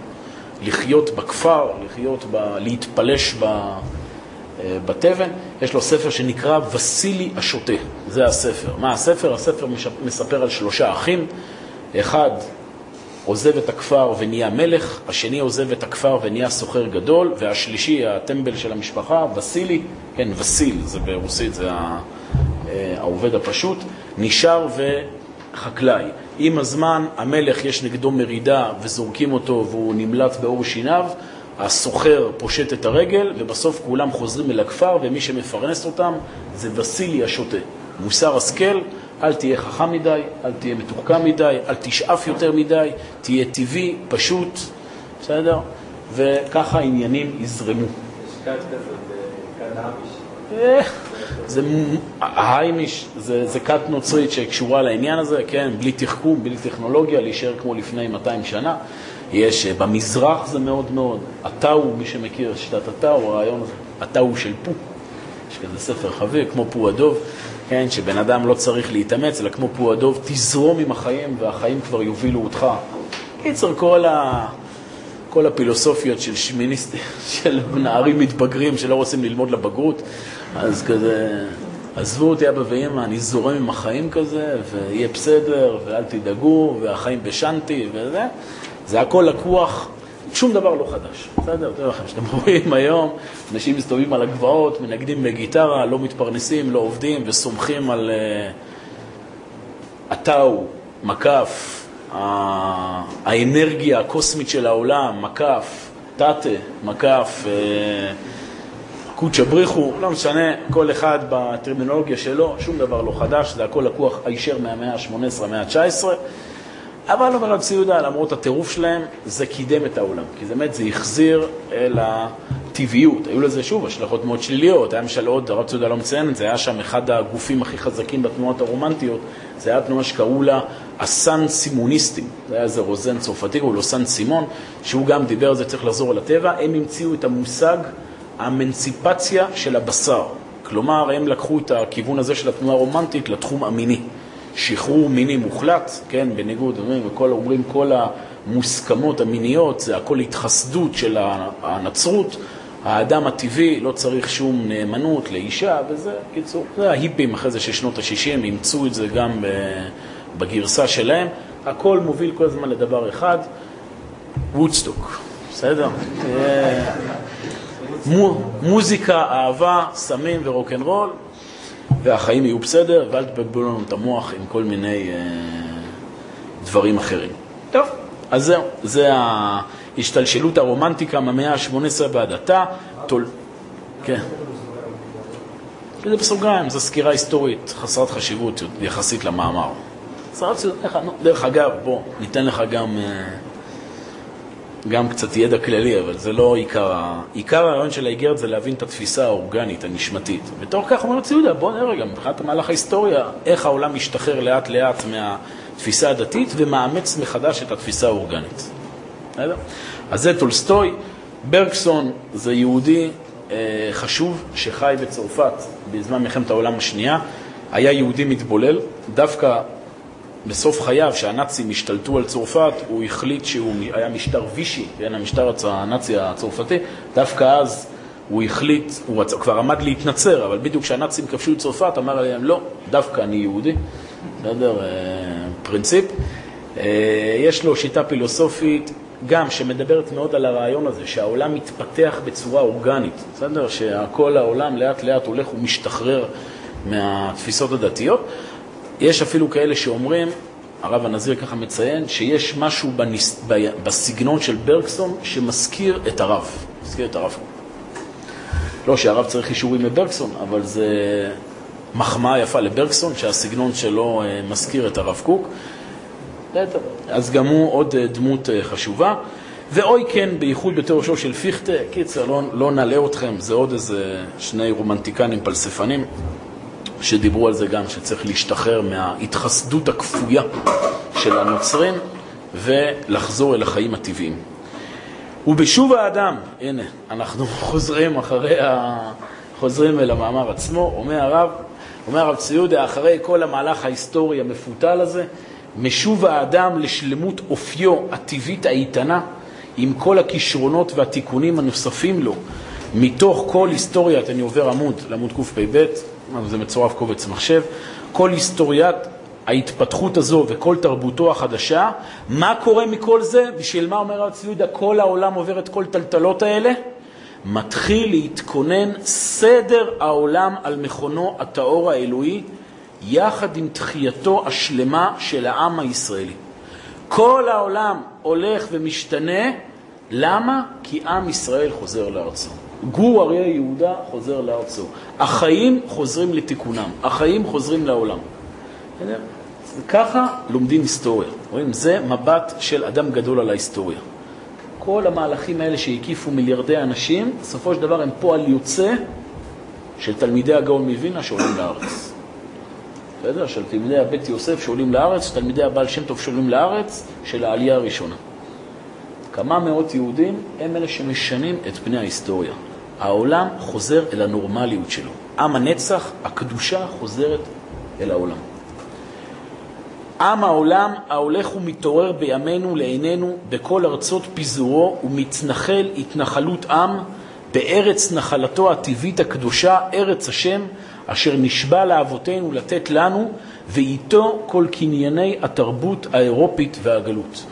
לחיות בכפר, לחיות ב, להתפלש ב, אה, בתבן. יש לו ספר שנקרא וסילי השוטה, זה הספר. מה הספר? הספר מספר על שלושה אחים. אחד עוזב את הכפר ונהיה מלך, השני עוזב את הכפר ונהיה סוחר גדול, והשלישי, הטמבל של המשפחה, וסילי, כן, וסיל, זה ברוסית, זה אה, העובד הפשוט, נשאר וחקלאי. עם הזמן המלך יש נגדו מרידה וזורקים אותו והוא נמלט בעור שיניו, הסוחר פושט את הרגל ובסוף כולם חוזרים אל הכפר ומי שמפרנס אותם זה וסילי השוטה. מוסר השכל, אל תהיה חכם מדי, אל תהיה מתוחכם מדי, אל תשאף יותר מדי, תהיה טבעי, פשוט, בסדר? וככה העניינים יזרמו. יש כת כזאת, קנאביש. זה היימיש, זה, זה כת נוצרית שקשורה לעניין הזה, כן, בלי תחכום, בלי טכנולוגיה, להישאר כמו לפני 200 שנה. יש, אה, במזרח זה מאוד מאוד, הטאו, מי שמכיר את שיטת הטאו, הרעיון הזה, הטאו של פו. יש כזה ספר חביב, כמו פו הדוב, כן, שבן אדם לא צריך להתאמץ, אלא כמו פו הדוב, תזרום עם החיים והחיים כבר יובילו אותך. קיצר, כל ה... כל הפילוסופיות של שמיניסטים, של נערים מתבגרים שלא רוצים ללמוד לבגרות, אז כזה, עזבו אותי אבא ואמא, אני זורם עם החיים כזה, ויהיה בסדר, ואל תדאגו, והחיים בשנתי, וזה. זה הכל לקוח, שום דבר לא חדש, בסדר? תראו לכם, שאתם רואים היום, אנשים מסתובבים על הגבעות, מנגדים בגיטרה, לא מתפרנסים, לא עובדים, וסומכים על, אה, הטאו, מקף, האנרגיה הקוסמית של העולם, מקף, תתה, מקף, אה, קודשא בריחו, לא משנה, כל אחד בטרמינולוגיה שלו, שום דבר לא חדש, זה הכל לקוח הישר מהמאה ה-18, המאה ה-19. אבל רב ציודה, למרות הטירוף שלהם, זה קידם את העולם. כי באמת, זה החזיר אל הטבעיות. היו לזה, שוב, השלכות מאוד שליליות. היה למשל עוד, הרב ציודה לא מציין את זה, היה שם אחד הגופים הכי חזקים בתנועות הרומנטיות. זה היה תנועה שקראו לה הסן סימוניסטים. זה היה איזה רוזן צרפתי, קראו לו סן סימון, שהוא גם דיבר על זה, צריך לחזור על הטבע. הם המציאו את המושג האמנציפציה של הבשר. כלומר, הם לקחו את הכיוון הזה של התנועה הרומנטית לתחום המיני. שחרור מיני מוחלט, כן, בניגוד, אומרים, וכל, אומרים כל המוסכמות המיניות, זה הכל התחסדות של הנצרות. האדם הטבעי לא צריך שום נאמנות לאישה, וזה, קיצור, זה ההיפים אחרי זה של שנות ה-60, אימצו את זה גם בגרסה שלהם. הכל מוביל כל הזמן לדבר אחד, וודסטוק, בסדר? מוזיקה, אהבה, סמים ורוקנרול, והחיים יהיו בסדר, ואל תבלבלו לנו את המוח עם כל מיני אה, דברים אחרים. טוב, אז זהו, זה ההשתלשלות הרומנטיקה מהמאה ה-18 ועד עתה. תול... כן. זה בסוגריים, זו סקירה היסטורית חסרת חשיבות יחסית למאמר. דרך אגב, בוא, ניתן לך גם... אה, גם קצת ידע כללי, אבל זה לא עיקר ה... עיקר הרעיון של האיגרת זה להבין את התפיסה האורגנית, הנשמתית. בתור כך אומר ציודה, בוא נראה רגע, מבחינת המהלך ההיסטוריה, איך העולם משתחרר לאט לאט מהתפיסה הדתית ומאמץ מחדש את התפיסה האורגנית. בסדר? אז זה טולסטוי. ברקסון זה יהודי אה, חשוב שחי בצרפת בזמן מלחמת העולם השנייה. היה יהודי מתבולל, דווקא בסוף חייו, שהנאצים השתלטו על צרפת, הוא החליט שהוא היה משטר וישי, כן, המשטר הנאצי הצרפתי, דווקא אז הוא החליט, הוא רצ... כבר עמד להתנצר, אבל בדיוק כשהנאצים כבשו את צרפת, אמר להם, לא, דווקא אני יהודי, בסדר, אה, פרינציפ. אה, יש לו שיטה פילוסופית גם שמדברת מאוד על הרעיון הזה, שהעולם מתפתח בצורה אורגנית, בסדר? שכל העולם לאט לאט הולך ומשתחרר מהתפיסות הדתיות. יש אפילו כאלה שאומרים, הרב הנזיר ככה מציין, שיש משהו בנס... בסגנון של ברקסון שמזכיר את הרב, מזכיר את הרב. לא שהרב צריך אישורים מברקסון, אבל זה מחמאה יפה לברקסון, שהסגנון שלו אה, מזכיר את הרב קוק. אז גם הוא עוד אה, דמות אה, חשובה. ואוי כן, בייחוד בתיאורשו של פיכטה, קיצר, לא, לא נעלה אתכם, זה עוד איזה שני רומנטיקנים פלספנים. שדיברו על זה גם, שצריך להשתחרר מההתחסדות הכפויה של הנוצרים ולחזור אל החיים הטבעיים. ובשוב האדם, הנה, אנחנו חוזרים אחרי ה... חוזרים אל המאמר עצמו, אומר הרב, אומר הרב ציודה, אחרי כל המהלך ההיסטורי המפותל הזה, משוב האדם לשלמות אופיו הטבעית האיתנה, עם כל הכישרונות והתיקונים הנוספים לו, מתוך כל היסטוריית, אני עובר עמוד, לעמוד קפ"ב, זה מצורף קובץ מחשב, כל היסטוריית ההתפתחות הזו וכל תרבותו החדשה, מה קורה מכל זה? בשביל מה אומר הרב צבי יהודה, כל העולם עובר את כל טלטלות האלה? מתחיל להתכונן סדר העולם על מכונו הטהור האלוהי, יחד עם תחייתו השלמה של העם הישראלי. כל העולם הולך ומשתנה, למה? כי עם ישראל חוזר לארצו. גור אריה יהודה חוזר לארצו. החיים חוזרים לתיקונם, החיים חוזרים לעולם. ככה לומדים היסטוריה. רואים? זה מבט של אדם גדול על ההיסטוריה. כל המהלכים האלה שהקיפו מיליארדי אנשים, בסופו של דבר הם פועל יוצא של תלמידי הגאון מווינה שעולים לארץ. בסדר? של תלמידי הבית יוסף שעולים לארץ, של תלמידי הבעל שם טוב שעולים לארץ, של העלייה הראשונה. כמה מאות יהודים הם אלה שמשנים את פני ההיסטוריה. העולם חוזר אל הנורמליות שלו. עם הנצח, הקדושה חוזרת אל העולם. עם העולם ההולך ומתעורר בימינו לעינינו בכל ארצות פיזורו ומתנחל התנחלות עם בארץ נחלתו הטבעית הקדושה, ארץ השם, אשר נשבע לאבותינו לתת לנו, ואיתו כל קנייני התרבות האירופית והגלות.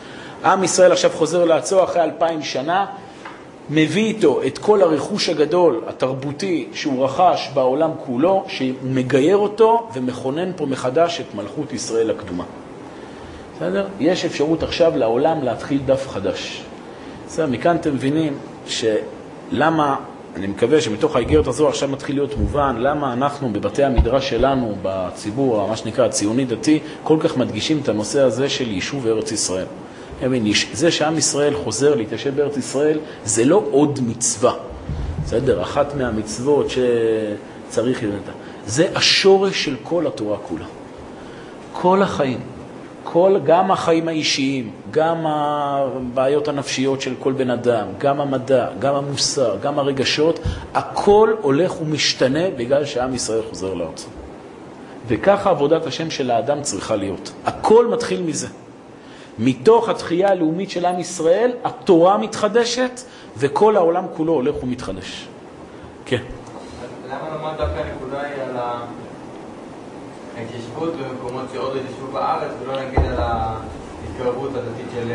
עם ישראל עכשיו חוזר לארצו אחרי אלפיים שנה, מביא איתו את כל הרכוש הגדול, התרבותי, שהוא רכש בעולם כולו, שמגייר אותו ומכונן פה מחדש את מלכות ישראל הקדומה. בסדר? יש אפשרות עכשיו לעולם להתחיל דף חדש. בסדר, מכאן אתם מבינים שלמה, אני מקווה שמתוך האיגרת הזו עכשיו מתחיל להיות מובן למה אנחנו בבתי המדרש שלנו, בציבור, מה שנקרא הציוני-דתי, כל כך מדגישים את הנושא הזה של יישוב ארץ ישראל. זה שעם ישראל חוזר להתיישב בארץ ישראל, זה לא עוד מצווה. בסדר? אחת מהמצוות שצריך לראות. זה השורש של כל התורה כולה. כל החיים. כל, גם החיים האישיים, גם הבעיות הנפשיות של כל בן אדם, גם המדע, גם המוסר, גם הרגשות, הכל הולך ומשתנה בגלל שעם ישראל חוזר לארצו. וככה עבודת השם של האדם צריכה להיות. הכל מתחיל מזה. מתוך התחייה הלאומית של עם ישראל, התורה מתחדשת, וכל העולם כולו הולך ומתחדש. כן. למה למד דווקא הנקודה היא על ההתיישבות במקומות שעוד לא התיישבו בארץ, ולא נגיד על ההתקרבות הדתית של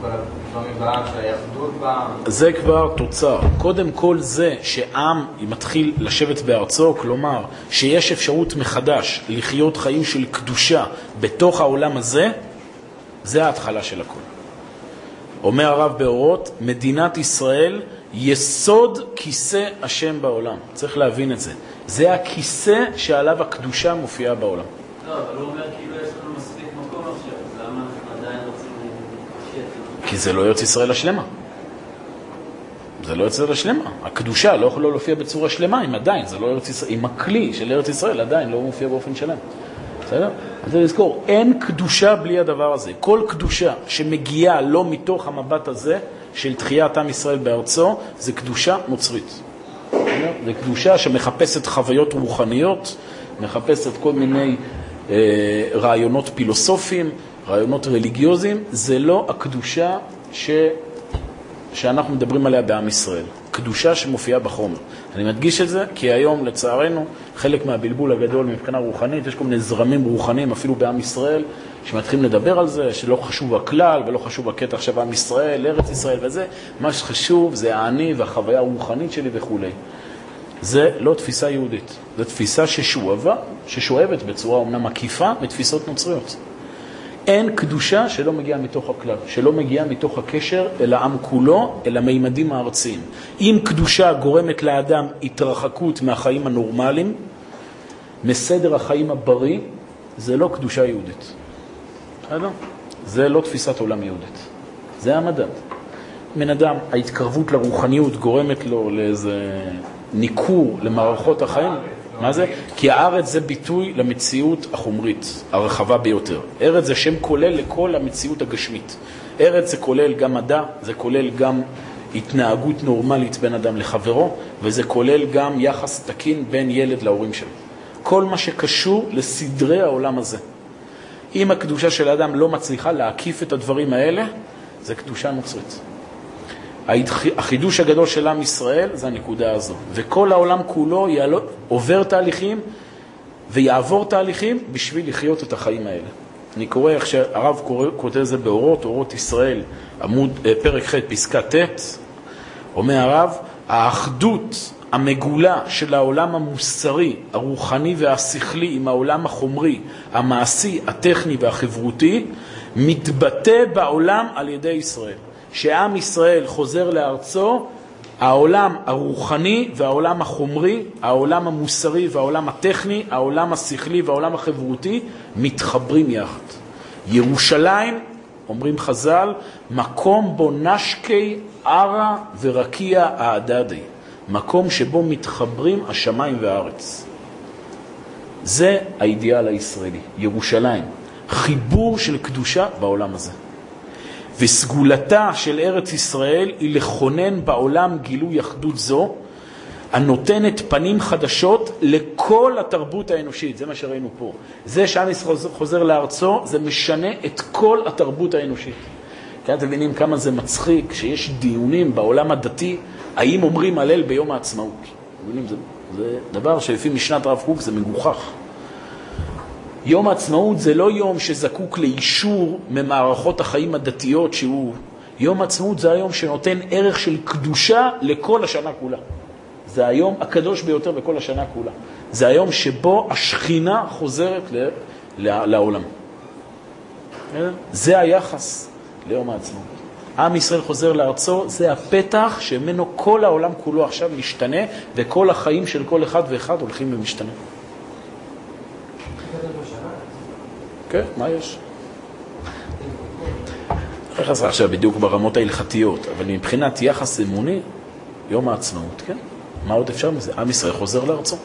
כל הזרמים בעם, של היחדות בעם? זה כבר תוצר. קודם כל זה שעם מתחיל לשבת בארצו, כלומר שיש אפשרות מחדש לחיות חיים של קדושה בתוך העולם הזה, זה ההתחלה של הכול. אומר הרב באורות, מדינת ישראל, יסוד כיסא השם בעולם. צריך להבין את זה. זה הכיסא שעליו הקדושה מופיעה בעולם. לא, אבל הוא אומר כאילו יש לנו מספיק מקום עכשיו, אז למה אנחנו עדיין רוצים להתפשט? כי זה לא ארץ ישראל השלמה. זה לא ארץ ישראל השלמה. הקדושה לא יכולה להופיע בצורה שלמה אם עדיין, זה לא ארץ ישראל, אם הכלי של ארץ ישראל עדיין לא מופיע באופן שלם. בסדר? אז לזכור, אין קדושה בלי הדבר הזה. כל קדושה שמגיעה לא מתוך המבט הזה של תחיית עם ישראל בארצו, זה קדושה נוצרית. זה קדושה שמחפשת חוויות רוחניות, מחפשת כל מיני אה, רעיונות פילוסופיים, רעיונות רליגיוזיים. זה לא הקדושה ש... שאנחנו מדברים עליה בעם ישראל. קדושה שמופיעה בחומר. אני מדגיש את זה כי היום, לצערנו, חלק מהבלבול הגדול מבחינה רוחנית, יש כל מיני זרמים רוחניים, אפילו בעם ישראל, שמתחילים לדבר על זה, שלא חשוב הכלל ולא חשוב הקטע עכשיו עם ישראל, ארץ ישראל וזה, מה שחשוב זה האני והחוויה הרוחנית שלי וכולי. זה לא תפיסה יהודית, זו תפיסה ששואבה, ששואבת בצורה אומנם עקיפה מתפיסות נוצריות. אין קדושה שלא מגיעה מתוך הכלל, שלא מגיעה מתוך הקשר אל העם כולו, אל המימדים הארציים. אם קדושה גורמת לאדם התרחקות מהחיים הנורמליים, מסדר החיים הבריא, זה לא קדושה יהודית. בסדר? זה לא תפיסת עולם יהודית. זה המדד. בן אדם, ההתקרבות לרוחניות גורמת לו לאיזה ניכור למערכות החיים. מה זה? כי הארץ זה ביטוי למציאות החומרית, הרחבה ביותר. ארץ זה שם כולל לכל המציאות הגשמית. ארץ זה כולל גם מדע, זה כולל גם התנהגות נורמלית בין אדם לחברו, וזה כולל גם יחס תקין בין ילד להורים שלו. כל מה שקשור לסדרי העולם הזה. אם הקדושה של האדם לא מצליחה להקיף את הדברים האלה, זה קדושה נוצרית. החידוש הגדול של עם ישראל זה הנקודה הזו. וכל העולם כולו יעלו, עובר תהליכים ויעבור תהליכים בשביל לחיות את החיים האלה. אני קורא איך שהרב כותב את זה באורות, אורות ישראל, עמוד, אה, פרק ח', פסקה ט', אומר הרב, האחדות המגולה של העולם המוסרי, הרוחני והשכלי עם העולם החומרי, המעשי, הטכני והחברותי, מתבטא בעולם על ידי ישראל. שעם ישראל חוזר לארצו, העולם הרוחני והעולם החומרי, העולם המוסרי והעולם הטכני, העולם השכלי והעולם החברותי מתחברים יחד. ירושלים, אומרים חז"ל, מקום בו נשקי ערה ורקיע האדדי, מקום שבו מתחברים השמיים והארץ. זה האידיאל הישראלי, ירושלים, חיבור של קדושה בעולם הזה. וסגולתה של ארץ ישראל היא לכונן בעולם גילוי אחדות זו, הנותנת פנים חדשות לכל התרבות האנושית, זה מה שראינו פה. זה שעם ישראל חוזר לארצו, זה משנה את כל התרבות האנושית. כי אתם מבינים כמה זה מצחיק שיש דיונים בעולם הדתי, האם אומרים הלל ביום העצמאות. אתם מבינים, זה, זה דבר שלפי משנת רב קוק זה מגוחך. יום העצמאות זה לא יום שזקוק לאישור ממערכות החיים הדתיות שהוא יום העצמאות זה היום שנותן ערך של קדושה לכל השנה כולה. זה היום הקדוש ביותר בכל השנה כולה. זה היום שבו השכינה חוזרת ל, ל, לעולם. זה היחס ליום העצמאות. עם ישראל חוזר לארצו, זה הפתח שממנו כל העולם כולו עכשיו משתנה, וכל החיים של כל אחד ואחד הולכים ומשתנה. כן, מה יש? עשה עכשיו בדיוק ברמות ההלכתיות, אבל מבחינת יחס אמוני, יום העצמאות, כן? מה עוד אפשר מזה? עם ישראל חוזר לארצו.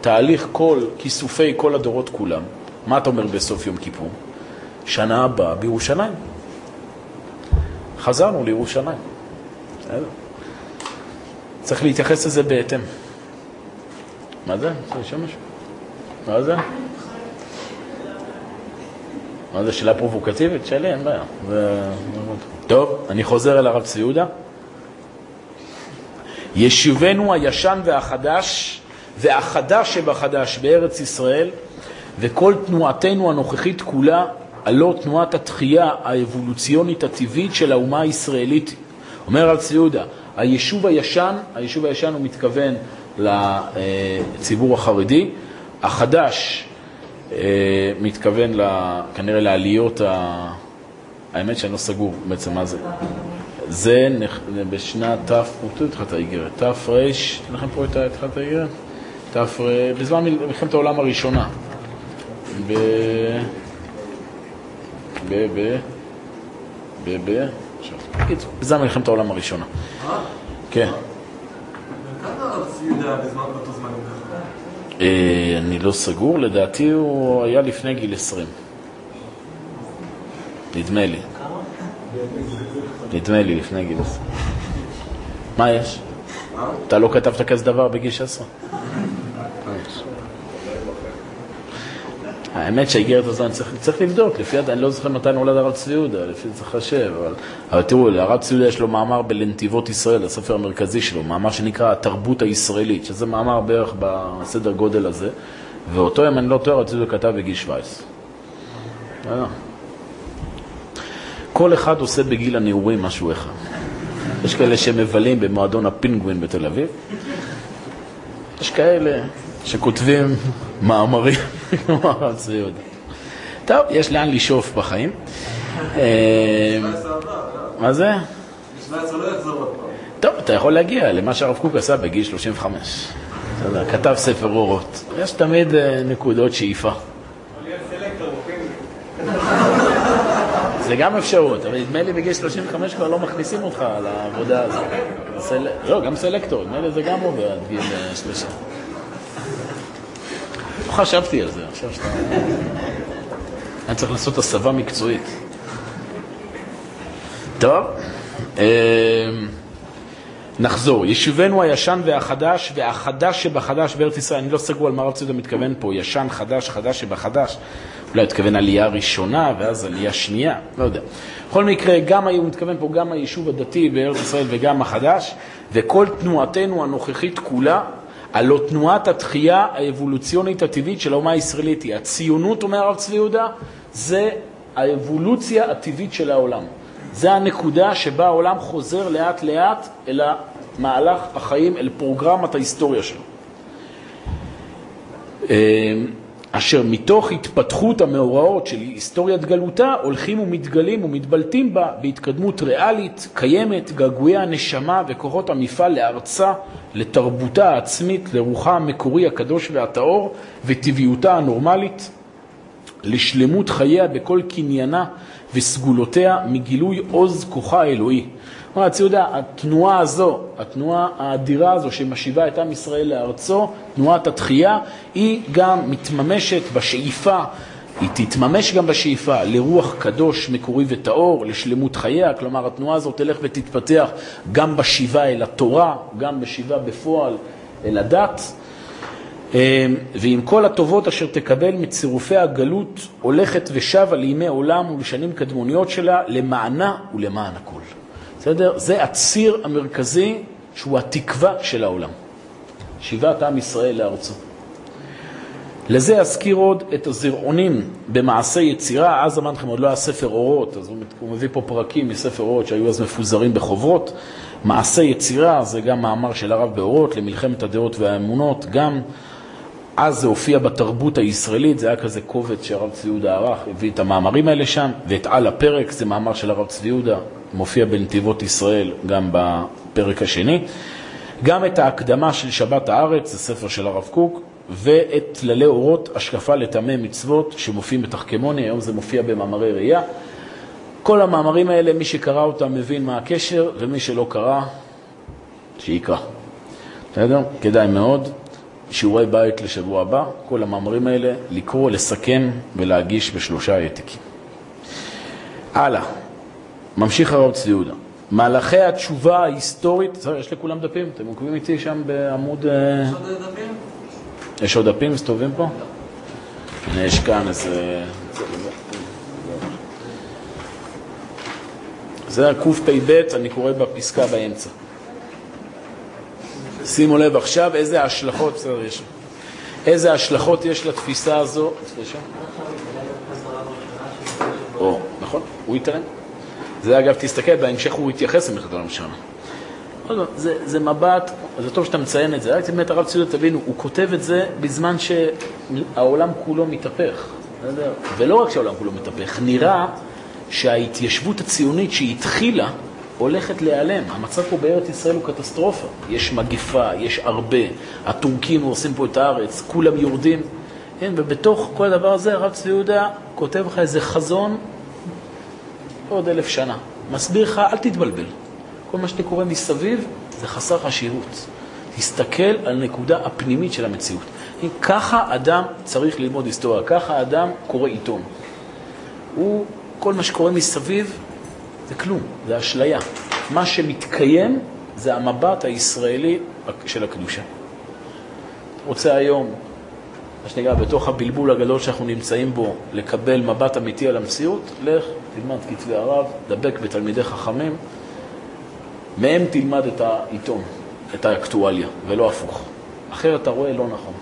תהליך כל כיסופי כל הדורות כולם, מה אתה אומר בסוף יום כיפור? שנה הבאה בירושלים. חזרנו לירושלים. צריך להתייחס לזה בהתאם. מה זה? רוצה לשאול משהו? מה זה? מה זה, שאלה פרובוקטיבית? שאלי, אין בעיה. טוב, אני חוזר אל הרב צבי יהודה. הישן והחדש, והחדש שבחדש בארץ ישראל, וכל תנועתנו הנוכחית כולה, הלא תנועת התחייה האבולוציונית הטבעית של האומה הישראלית. אומר הרב צבי היישוב הישן, היישוב הישן הוא מתכוון לציבור החרדי, החדש אה, מתכוון כנראה לעליות, ה... האמת שאני לא סגור בעצם מה זה. זה בשנת ת', הוא התחלת האיגרת, ת' ר', אתן לכם פה את התחלת האיגרת? ת' בזמן מלחמת העולם הראשונה. ב... ב... ב... ב... ב... בקיצור, בזמן מלחמת העולם הראשונה. כן. כמה הרב צבי יהודה בזמן באותו זמן אה, אני לא סגור, לדעתי הוא היה לפני גיל 20. נדמה לי. נדמה לי לפני גיל 20. מה יש? אתה לא כתבת כזה דבר בגיל 16? האמת שהאיגרת הזו, אני צריך, צריך לבדוק, לפי, אני לא זוכר מתי נולד הרב צבי יהודה, לפי זה צריך לחשב, אבל, אבל תראו, הרב צבי יהודה יש לו מאמר בלנתיבות ישראל, הספר המרכזי שלו, מאמר שנקרא התרבות הישראלית, שזה מאמר בערך בסדר גודל הזה, ואותו, אם אני לא טועה, הרב צבי יהודה כתב בגיל 17. כל אחד עושה בגיל הנעורים משהו אחד. יש כאלה שמבלים במועדון הפינגווין בתל אביב, יש כאלה שכותבים מאמרים הרב צבי. טוב, יש לאן לשאוף בחיים. אה, מה זה? טוב, אתה יכול להגיע למה שהרב קוק עשה בגיל 35. אתה יודע, כתב ספר אורות. יש תמיד אה, נקודות שאיפה. זה גם אפשרות, אבל נדמה לי בגיל 35 כבר לא מכניסים אותך לעבודה הזאת. לא, גם סלקטור, נדמה לי זה גם עובר עד גיל 30. חשבתי על זה, עכשיו שאתה... אני צריך לעשות הסבה מקצועית. טוב, אמ, נחזור. יישובנו הישן והחדש, והחדש שבחדש בארץ ישראל, אני לא סגור על מה הרב ציודה מתכוון פה, ישן, חדש, חדש שבחדש. אולי הוא מתכוון עלייה ראשונה ואז עלייה שנייה, לא יודע. בכל מקרה, גם הוא מתכוון פה גם היישוב הדתי בארץ ישראל וגם החדש, וכל תנועתנו הנוכחית כולה הלא תנועת התחייה האבולוציונית הטבעית של האומה הישראלית היא הציונות, אומר הרב צבי יהודה, זה האבולוציה הטבעית של העולם. זה הנקודה שבה העולם חוזר לאט לאט אל המהלך החיים, אל פרוגרמת ההיסטוריה שלו. אשר מתוך התפתחות המאורעות של היסטוריית גלותה הולכים ומתגלים ומתבלטים בה בהתקדמות ריאלית, קיימת, געגועי הנשמה וכוחות המפעל לארצה, לתרבותה העצמית, לרוחה המקורי הקדוש והטהור וטבעיותה הנורמלית, לשלמות חייה בכל קניינה וסגולותיה מגילוי עוז כוחה האלוהי. כלומר, יהודה, התנועה הזו, התנועה האדירה הזו שמשיבה את עם ישראל לארצו, תנועת התחייה, היא גם מתממשת בשאיפה, היא תתממש גם בשאיפה לרוח קדוש, מקורי וטהור, לשלמות חייה, כלומר התנועה הזאת תלך ותתפתח גם בשיבה אל התורה, גם בשיבה בפועל אל הדת. אמ, ועם כל הטובות אשר תקבל מצירופי הגלות, הולכת ושבה לימי עולם ולשנים קדמוניות שלה, למענה ולמען הכול. בסדר? זה הציר המרכזי שהוא התקווה של העולם. שיבת עם ישראל לארצו. לזה אזכיר עוד את הזרעונים במעשה יצירה, אז אמרתי לכם, עוד לא היה ספר אורות, אז הוא, הוא מביא פה פרקים מספר אורות שהיו אז מפוזרים בחוברות. מעשה יצירה זה גם מאמר של הרב באורות למלחמת הדעות והאמונות, גם אז זה הופיע בתרבות הישראלית, זה היה כזה קובץ שהרב צבי יהודה ערך, הביא את המאמרים האלה שם, ואת על הפרק, זה מאמר של הרב צבי יהודה, מופיע בנתיבות ישראל גם בפרק השני. גם את ההקדמה של שבת הארץ, זה ספר של הרב קוק, ואת כללי אורות, השקפה לטמא מצוות, שמופיעים בתחכמוני, היום זה מופיע במאמרי ראייה. כל המאמרים האלה, מי שקרא אותם מבין מה הקשר, ומי שלא קרא, שיקרא. בסדר? כדאי מאוד. שיעורי בית לשבוע הבא, כל המאמרים האלה, לקרוא, לסכם ולהגיש בשלושה העתקים. הלאה, ממשיך הרב צבי יהודה. מהלכי התשובה ההיסטורית, יש לכולם דפים? אתם עוקבים איתי שם בעמוד... אה, יש עוד דפים? יש עוד דפים מסתובבים פה? הנה, יש כאן איזה... זה הקפ"ב, אני קורא בפסקה באמצע. שימו לב עכשיו איזה השלכות, בסדר, יש. איזה השלכות יש לתפיסה הזו. או, נכון, הוא יתעלם. זה אגב, תסתכל, בהמשך הוא יתייחס למלחמת העולם הראשונה. זה, זה מבט, זה טוב שאתה מציין את זה, רק באמת הרב ציודה, תבינו, הוא כותב את זה בזמן שהעולם כולו מתהפך? ולא רק שהעולם כולו מתהפך, נראה שההתיישבות הציונית שהתחילה הולכת להיעלם. המצב פה בארץ ישראל הוא קטסטרופה. יש מגיפה, יש הרבה, הטורקים הורסים פה את הארץ, כולם יורדים. כן, ובתוך כל הדבר הזה הרב צבי יהודה כותב לך איזה חזון עוד אלף שנה. מסביר לך, אל תתבלבל. כל מה שאתה קורא מסביב זה חסר חשיבות. תסתכל על הנקודה הפנימית של המציאות. ככה אדם צריך ללמוד היסטוריה, ככה אדם קורא עיתון. הוא, כל מה שקורה מסביב זה כלום, זה אשליה. מה שמתקיים זה המבט הישראלי של הקדושה. רוצה היום, מה שנקרא, בתוך הבלבול הגדול שאנחנו נמצאים בו, לקבל מבט אמיתי על המציאות, לך, תלמד כתבי הרב, דבק בתלמידי חכמים, מהם תלמד את העיתון, את האקטואליה, ולא הפוך. אחרת אתה רואה לא נכון.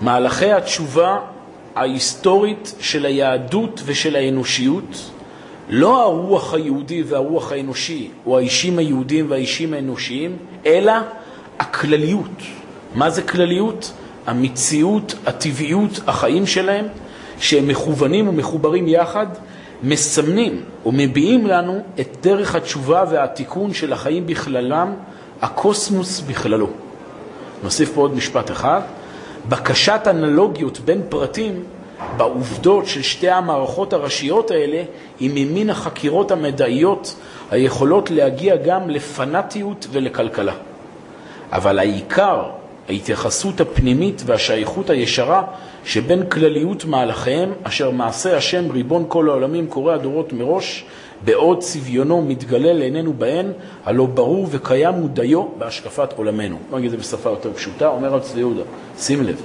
מהלכי התשובה ההיסטורית של היהדות ושל האנושיות, לא הרוח היהודי והרוח האנושי, או האישים היהודים והאישים האנושיים, אלא הכלליות. מה זה כלליות? המציאות, הטבעיות, החיים שלהם, שהם מכוונים ומחוברים יחד, מסמנים ומביעים לנו את דרך התשובה והתיקון של החיים בכללם, הקוסמוס בכללו. נוסיף פה עוד משפט אחד. בקשת אנלוגיות בין פרטים בעובדות של שתי המערכות הראשיות האלה היא ממין החקירות המדעיות היכולות להגיע גם לפנאטיות ולכלכלה. אבל העיקר, ההתייחסות הפנימית והשייכות הישרה שבין כלליות מהלכיהם, אשר מעשה השם ריבון כל העולמים קורא הדורות מראש, בעוד צביונו מתגלה לעינינו בהן, הלא ברור וקיים הוא דיו בהשקפת עולמנו. בוא נגיד את זה בשפה יותר פשוטה, אומר על צבי יהודה, שים לב.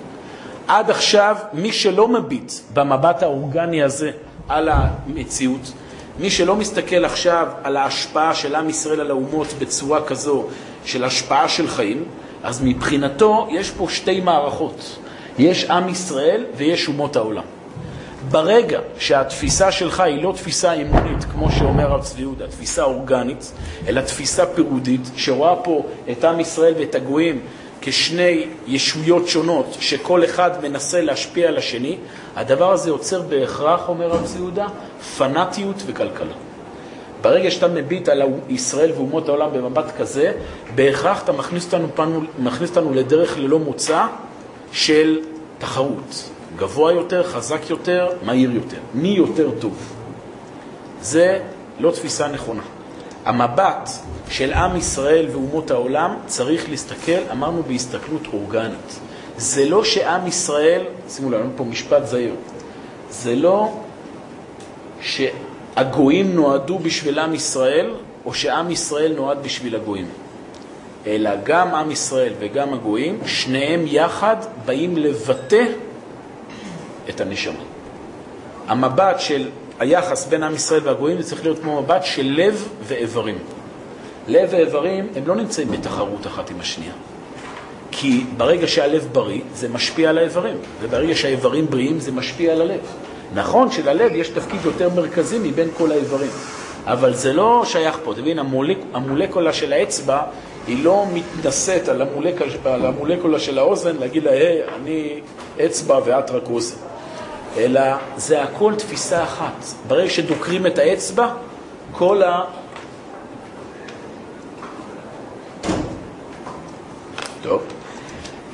עד עכשיו, מי שלא מביט במבט האורגני הזה על המציאות, מי שלא מסתכל עכשיו על ההשפעה של עם ישראל על האומות בצורה כזו, של השפעה של חיים, אז מבחינתו יש פה שתי מערכות. יש עם ישראל ויש אומות העולם. ברגע שהתפיסה שלך היא לא תפיסה אמונית, כמו שאומר הרב צבי יהודה, תפיסה אורגנית, אלא תפיסה פירודית, שרואה פה את עם ישראל ואת הגויים כשני ישויות שונות, שכל אחד מנסה להשפיע על השני, הדבר הזה יוצר בהכרח, אומר הרב צבי יהודה, פנאטיות וכלכלה. ברגע שאתה מביט על ישראל ואומות העולם במבט כזה, בהכרח אתה מכניס אותנו, מכניס אותנו לדרך ללא מוצא של תחרות. גבוה יותר, חזק יותר, מהיר יותר. מי יותר טוב? זה לא תפיסה נכונה. המבט של עם ישראל ואומות העולם צריך להסתכל, אמרנו, בהסתכלות אורגנית. זה לא שעם ישראל, שימו לב, פה משפט זהיר, זה לא שהגויים נועדו בשביל עם ישראל, או שעם ישראל נועד בשביל הגויים. אלא גם עם ישראל וגם הגויים, שניהם יחד באים לבטא את הנשמה. המבט של היחס בין עם ישראל והגויים זה צריך להיות כמו מבט של לב ואיברים. לב ואיברים הם לא נמצאים בתחרות אחת עם השנייה. כי ברגע שהלב בריא, זה משפיע על האיברים, וברגע שהאיברים בריאים, זה משפיע על הלב. נכון שללב יש תפקיד יותר מרכזי מבין כל האיברים, אבל זה לא שייך פה. אתה מבין, המולק, המולקולה של האצבע היא לא מתנשאת על, המולק, על המולקולה של האוזן להגיד לה, היי, אני אצבע ואת רק אוזן. אלא זה הכל תפיסה אחת. ברגע שדוקרים את האצבע, כל ה... טוב.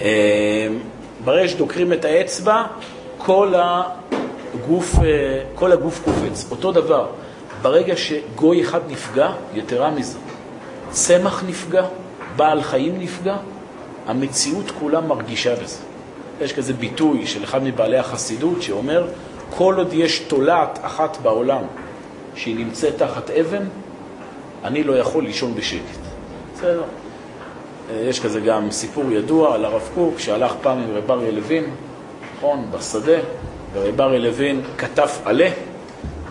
אה, ברגע שדוקרים את האצבע, כל הגוף, אה, כל הגוף קופץ. אותו דבר, ברגע שגוי אחד נפגע, יתרה מזו, צמח נפגע, בעל חיים נפגע, המציאות כולה מרגישה בזה. יש כזה ביטוי של אחד מבעלי החסידות שאומר, כל עוד יש תולעת אחת בעולם שהיא נמצאת תחת אבן, אני לא יכול לישון בשקט. בסדר. יש כזה גם סיפור ידוע על הרב קוק שהלך פעם עם רב אריה לוין, נכון, בשדה, ורב אריה לוין כתב עלה,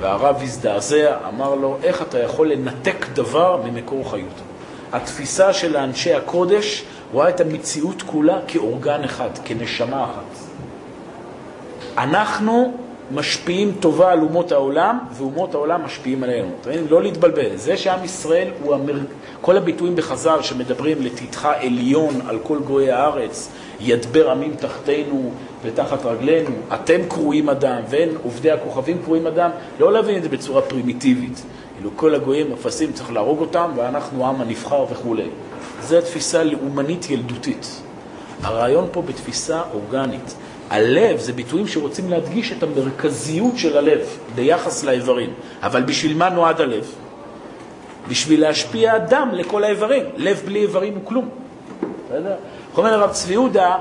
והרב הזדעזע, אמר לו, איך אתה יכול לנתק דבר ממקור חיות? התפיסה של אנשי הקודש רואה את המציאות כולה כאורגן אחד, כנשמה אחת. אנחנו משפיעים טובה על אומות העולם, ואומות העולם משפיעים עלינו. אתה מבין? לא להתבלבל. זה שעם ישראל הוא המר... כל הביטויים בחז"ל שמדברים לתתך עליון על כל גויי הארץ, ידבר עמים תחתינו ותחת רגלינו, אתם קרויים אדם, ואין עובדי הכוכבים קרויים אדם, לא להבין את זה בצורה פרימיטיבית. כאילו כל הגויים אפסים צריך להרוג אותם, ואנחנו העם הנבחר וכולי. זו תפיסה לאומנית ילדותית. הרעיון פה בתפיסה אורגנית. הלב זה ביטויים שרוצים להדגיש את המרכזיות של הלב ביחס לאיברים. אבל בשביל מה נועד הלב? בשביל להשפיע דם לכל האיברים. לב בלי איברים הוא כלום. בסדר? אומר הרב צבי יהודה,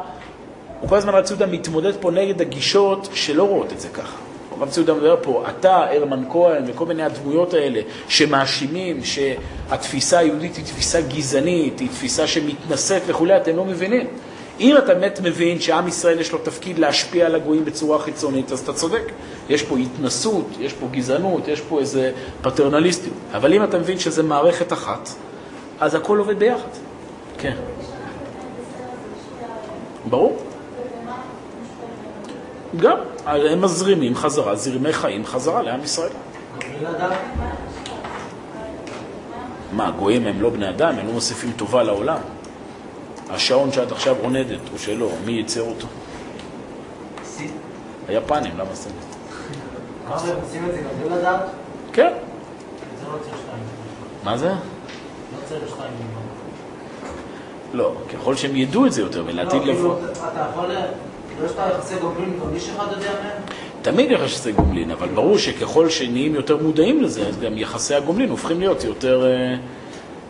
הוא כל הזמן הרב צבי יהודה מתמודד פה נגד הגישות שלא רואות את זה ככה. הרב צבי יהודה מדבר פה, אתה, הרמן כהן וכל מיני הדמויות האלה שמאשימים שהתפיסה היהודית היא תפיסה גזענית, היא תפיסה שמתנשאת וכולי, אתם לא מבינים. אם אתה באמת מבין שעם ישראל יש לו תפקיד להשפיע על הגויים בצורה חיצונית, אז אתה צודק. יש פה התנסות, יש פה גזענות, יש פה איזה פטרנליסטיות. אבל אם אתה מבין שזה מערכת אחת, אז הכל עובד ביחד. כן. ברור. גם, הם מזרימים חזרה, זרמי חיים חזרה לעם ישראל. מה, גויים הם לא בני אדם? הם לא מוסיפים טובה לעולם? השעון שאת עכשיו עונדת הוא שלו, מי ייצר אותו? היפנים, למה עושים את זה? כן. לא. מה זה? לא צריך שתיים. לא, ככל שהם ידעו את זה יותר ולעתיד לא, לבוא. כאילו, אתה יכול... לא שאתה יחסי גומלין גם איש אחד יודע מהם? תמיד יחסי גומלין, אבל ברור שככל שנהיים יותר מודעים לזה, אז גם יחסי הגומלין הופכים להיות יותר, אה,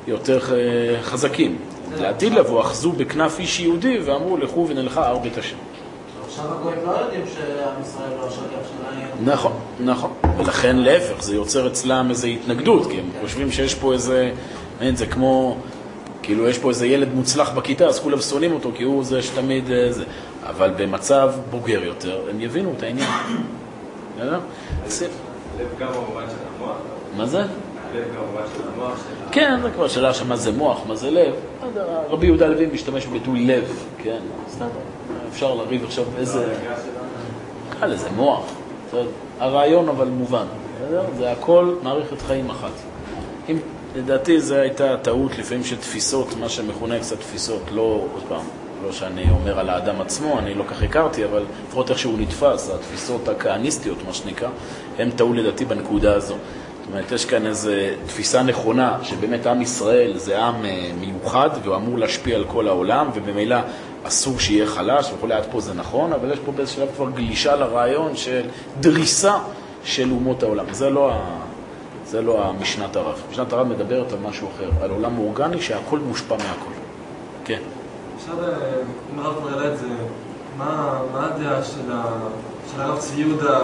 יותר אה, חזקים. לעתיד לבוא אחזו בכנף איש יהודי ואמרו לכו ונלכה הר בית השם. עכשיו הגויים לא יודעים שעם ישראל לא השליח שלהם. נכון, נכון. ולכן להפך, זה יוצר אצלם איזו התנגדות, כי הם חושבים שיש פה איזה, אין, זה כמו, כאילו יש פה איזה ילד מוצלח בכיתה, אז כולם שונאים אותו, כי הוא זה שתמיד אה, זה. אבל במצב בוגר יותר, הם יבינו את העניין. מה זה? כן, זה כבר שאלה של מה זה מוח, מה זה לב. לא רבי יהודה לוי משתמש בביטוי לב, כן? בסדר, אפשר לריב עכשיו איזה... שלנו. נקרא לזה מוח. הרעיון אבל מובן. זה הכל מערכת חיים אחת. לדעתי זו הייתה טעות לפעמים של תפיסות, מה שמכונה קצת תפיסות, לא, עוד פעם, לא שאני אומר על האדם עצמו, אני לא כך הכרתי, אבל לפחות איך שהוא נתפס, התפיסות הכהניסטיות, מה שנקרא, הם טעו לדעתי בנקודה הזו. זאת אומרת, יש כאן איזו תפיסה נכונה, שבאמת עם ישראל זה עם אה, מיוחד, והוא אמור להשפיע על כל העולם, וממילא אסור שיהיה חלש וכולי, עד פה זה נכון, אבל יש פה באיזשהו שלב כבר גלישה לרעיון של דריסה של אומות העולם. זה לא, ה... זה לא המשנת הרב. משנת הרב מדברת על משהו אחר, על עולם אורגני שהכל מושפע מהכל. כן. עכשיו, אה, אם הרב כבר העלה את זה, מה מה הדעה של ה- של הרב צבי יהודה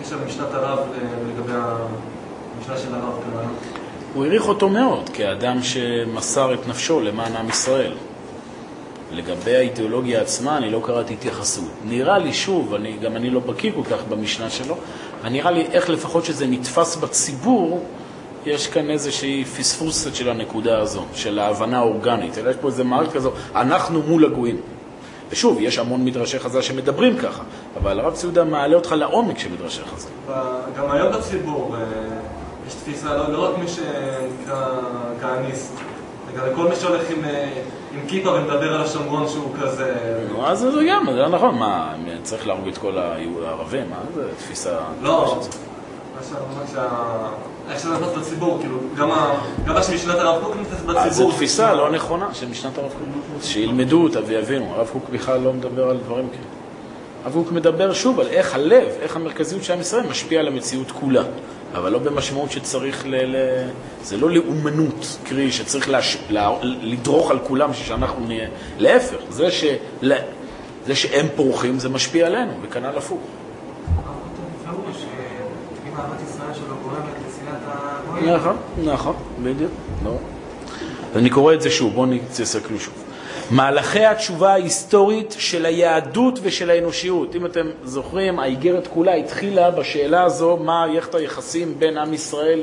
בקשר למשנת הרב ל- לגבי המשנה של הרב כאן? הוא העריך אותו מאוד, כאדם שמסר את נפשו למען עם ישראל. לגבי האידיאולוגיה עצמה, אני לא קראתי התייחסות. נראה לי, שוב, אני, גם אני לא בקיא כל כך במשנה שלו, נראה לי איך לפחות שזה נתפס בציבור, יש כאן איזושהי פספוסת של הנקודה הזו, של ההבנה האורגנית. אלא יש פה איזה מערכת כזו, אנחנו מול הגויים. ושוב, יש המון מדרשי חז"ל שמדברים ככה, אבל הרב ציודה מעלה אותך לעומק של מדרשי חז"ל. גם היום בציבור אה, יש תפיסה, לא, לא רק מי שנקרא כהניסט, לגבי כל מי שהולך עם, אה, עם כיפה ומדבר על השומרון שהוא כזה... נו, אז זה גם, זה נכון, מה, צריך להרוג את כל הערבים? מה זה תפיסה... לא. איך שזה נכנס בציבור, כאילו, גם מה שמשנת הרב קוק נכנס בציבור. אז זו תפיסה לא נכונה של משנת הרב קוק. שילמדו אותה ויבינו. הרב קוק בכלל לא מדבר על דברים כאלה. הרב קוק מדבר שוב על איך הלב, איך המרכזיות של עם ישראל משפיע על המציאות כולה. אבל לא במשמעות שצריך ל... ל... זה לא לאומנות, קרי שצריך לש... ל... לדרוך על כולם בשביל שאנחנו נהיה... להפך, זה, ש... זה שהם פורחים זה משפיע עלינו, וכנ"ל הפוך. נכון, נכון, בדיוק. לא. אני קורא את זה שוב, בואו תסתכלו שוב. מהלכי התשובה ההיסטורית של היהדות ושל האנושיות. אם אתם זוכרים, האיגרת כולה התחילה בשאלה הזו, מה מערכת היחסים בין עם ישראל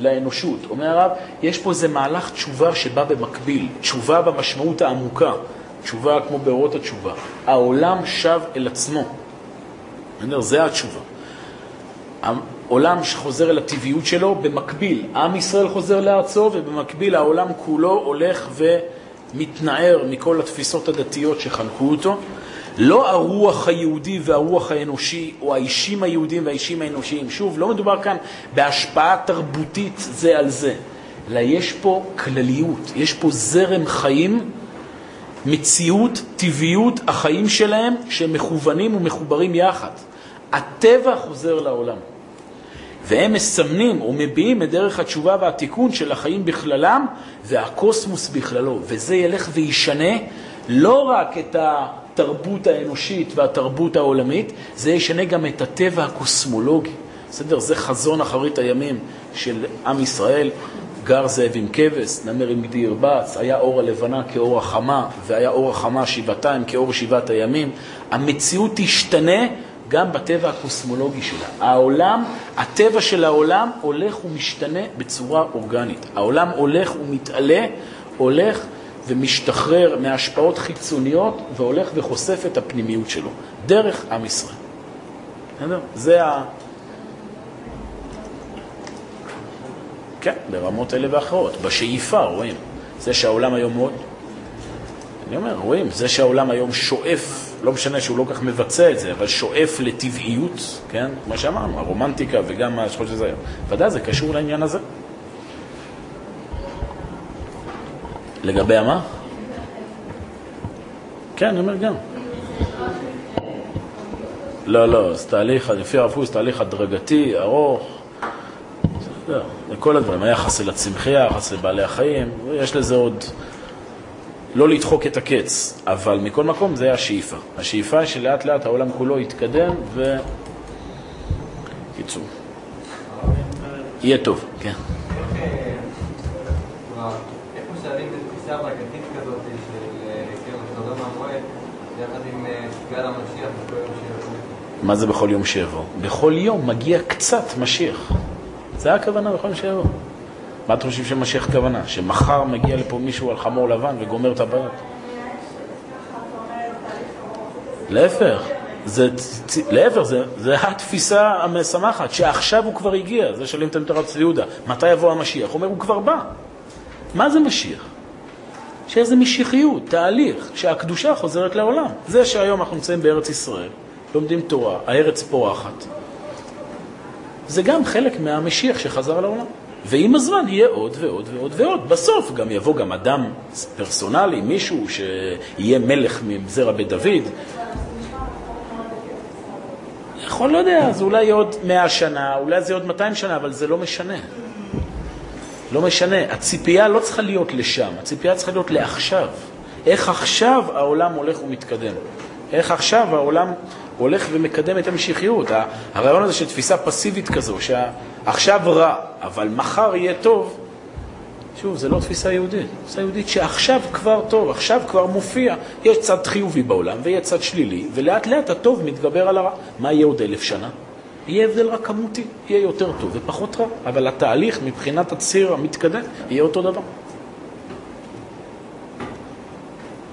לאנושות. אומר הרב, יש פה איזה מהלך תשובה שבא במקביל, תשובה במשמעות העמוקה, תשובה כמו באורות התשובה. העולם שב אל עצמו. זה התשובה. העולם שחוזר אל הטבעיות שלו, במקביל עם ישראל חוזר לארצו, ובמקביל העולם כולו הולך ומתנער מכל התפיסות הדתיות שחנקו אותו. לא הרוח היהודי והרוח האנושי, או האישים היהודים והאישים האנושיים. שוב, לא מדובר כאן בהשפעה תרבותית זה על זה, אלא יש פה כלליות, יש פה זרם חיים, מציאות, טבעיות, החיים שלהם, שהם מכוונים ומחוברים יחד. הטבע חוזר לעולם. והם מסמנים או מביעים את דרך התשובה והתיקון של החיים בכללם והקוסמוס בכללו. וזה ילך וישנה לא רק את התרבות האנושית והתרבות העולמית, זה ישנה גם את הטבע הקוסמולוגי. בסדר? זה חזון אחרית הימים של עם ישראל. גר זאב עם כבש, נמר עם גדי ירבץ, היה אור הלבנה כאור החמה, והיה אור החמה שבעתיים כאור שבעת הימים. המציאות תשתנה גם בטבע הקוסמולוגי שלה. העולם, הטבע של העולם הולך ומשתנה בצורה אורגנית. העולם הולך ומתעלה, הולך ומשתחרר מהשפעות חיצוניות והולך וחושף את הפנימיות שלו, דרך עם ישראל. בסדר? זה ה... כן, ברמות אלה ואחרות. בשאיפה רואים. זה שהעולם היום מאוד... אני אומר, רואים, זה שהעולם היום שואף, לא משנה שהוא לא כל כך מבצע את זה, אבל שואף לטבעיות, כן? מה שאמרנו, הרומנטיקה וגם מה שחושב שזה היום. ודאי, זה קשור לעניין הזה. לגבי המה? כן, אני אומר גם. לא, לא, זה תהליך, לפי הרב פוס, תהליך הדרגתי, ארוך. זה כל הדברים, היחס אל הצמחייה, היחס לבעלי החיים, יש לזה עוד... לא לדחוק את הקץ, אבל מכל מקום זה השאיפה. השאיפה שלאט לאט העולם כולו יתקדם ו... קיצור. יהיה טוב, כן. יום שיבוא? מה זה בכל יום שיבוא? בכל יום מגיע קצת משיח. זה הכוונה בכל יום שיבוא. מה אתם חושבים שמשיח כוונה? שמחר מגיע לפה מישהו על חמור לבן וגומר את הבעיות? להפך, זה, להפך, זה, זה התפיסה המשמחת, שעכשיו הוא כבר הגיע, זה שואלים את הרב צבי יהודה, מתי יבוא המשיח? הוא אומר, הוא כבר בא. מה זה משיח? שיש איזה משיחיות, תהליך, שהקדושה חוזרת לעולם. זה שהיום אנחנו נמצאים בארץ ישראל, לומדים תורה, הארץ פורחת. זה גם חלק מהמשיח שחזר לעולם. ועם הזמן יהיה עוד ועוד ועוד ועוד. בסוף גם יבוא גם אדם פרסונלי, מישהו שיהיה מלך מזרע בית דוד. יכול, לא יודע, אז אולי עוד מאה שנה, אולי זה עוד 200 שנה, אבל זה לא משנה. לא משנה. הציפייה לא צריכה להיות לשם, הציפייה צריכה להיות לעכשיו. איך עכשיו העולם הולך ומתקדם. איך עכשיו העולם הולך ומקדם את המשיחיות. הרעיון הזה של תפיסה פסיבית כזו, שעכשיו רע, אבל מחר יהיה טוב, שוב, זה לא תפיסה יהודית. תפיסה יהודית שעכשיו כבר טוב, עכשיו כבר מופיע. יש צד חיובי בעולם ויהיה צד שלילי, ולאט לאט הטוב מתגבר על הרע. מה יהיה עוד אלף שנה? יהיה הבדל רק כמותי, יהיה יותר טוב ופחות רע, אבל התהליך מבחינת הציר המתקדם יהיה אותו דבר.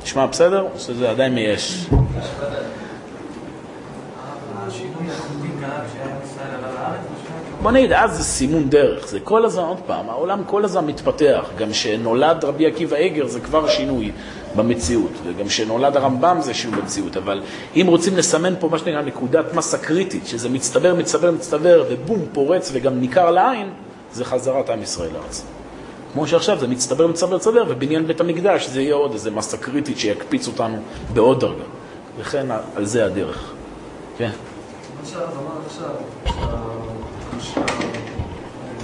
נשמע בסדר? או שזה עדיין מייאש? בוא נגיד, אז זה סימון דרך, זה כל הזמן, עוד פעם, העולם כל הזמן מתפתח. גם כשנולד רבי עקיבא איגר זה כבר שינוי במציאות, וגם כשנולד הרמב"ם זה שינוי במציאות, אבל אם רוצים לסמן פה מה שנקרא נקודת מסה קריטית, שזה מצטבר, מצטבר, מצטבר, ובום, פורץ וגם ניכר לעין, זה חזרת עם ישראל לארץ. כמו שעכשיו זה מצטבר, מצטבר, מצטבר, ובניין בית המקדש זה יהיה עוד איזה מסה קריטית שיקפיץ אותנו בעוד דרגה. וכן, על זה הדרך. כן. מה שהרב אמר עכשיו, שה-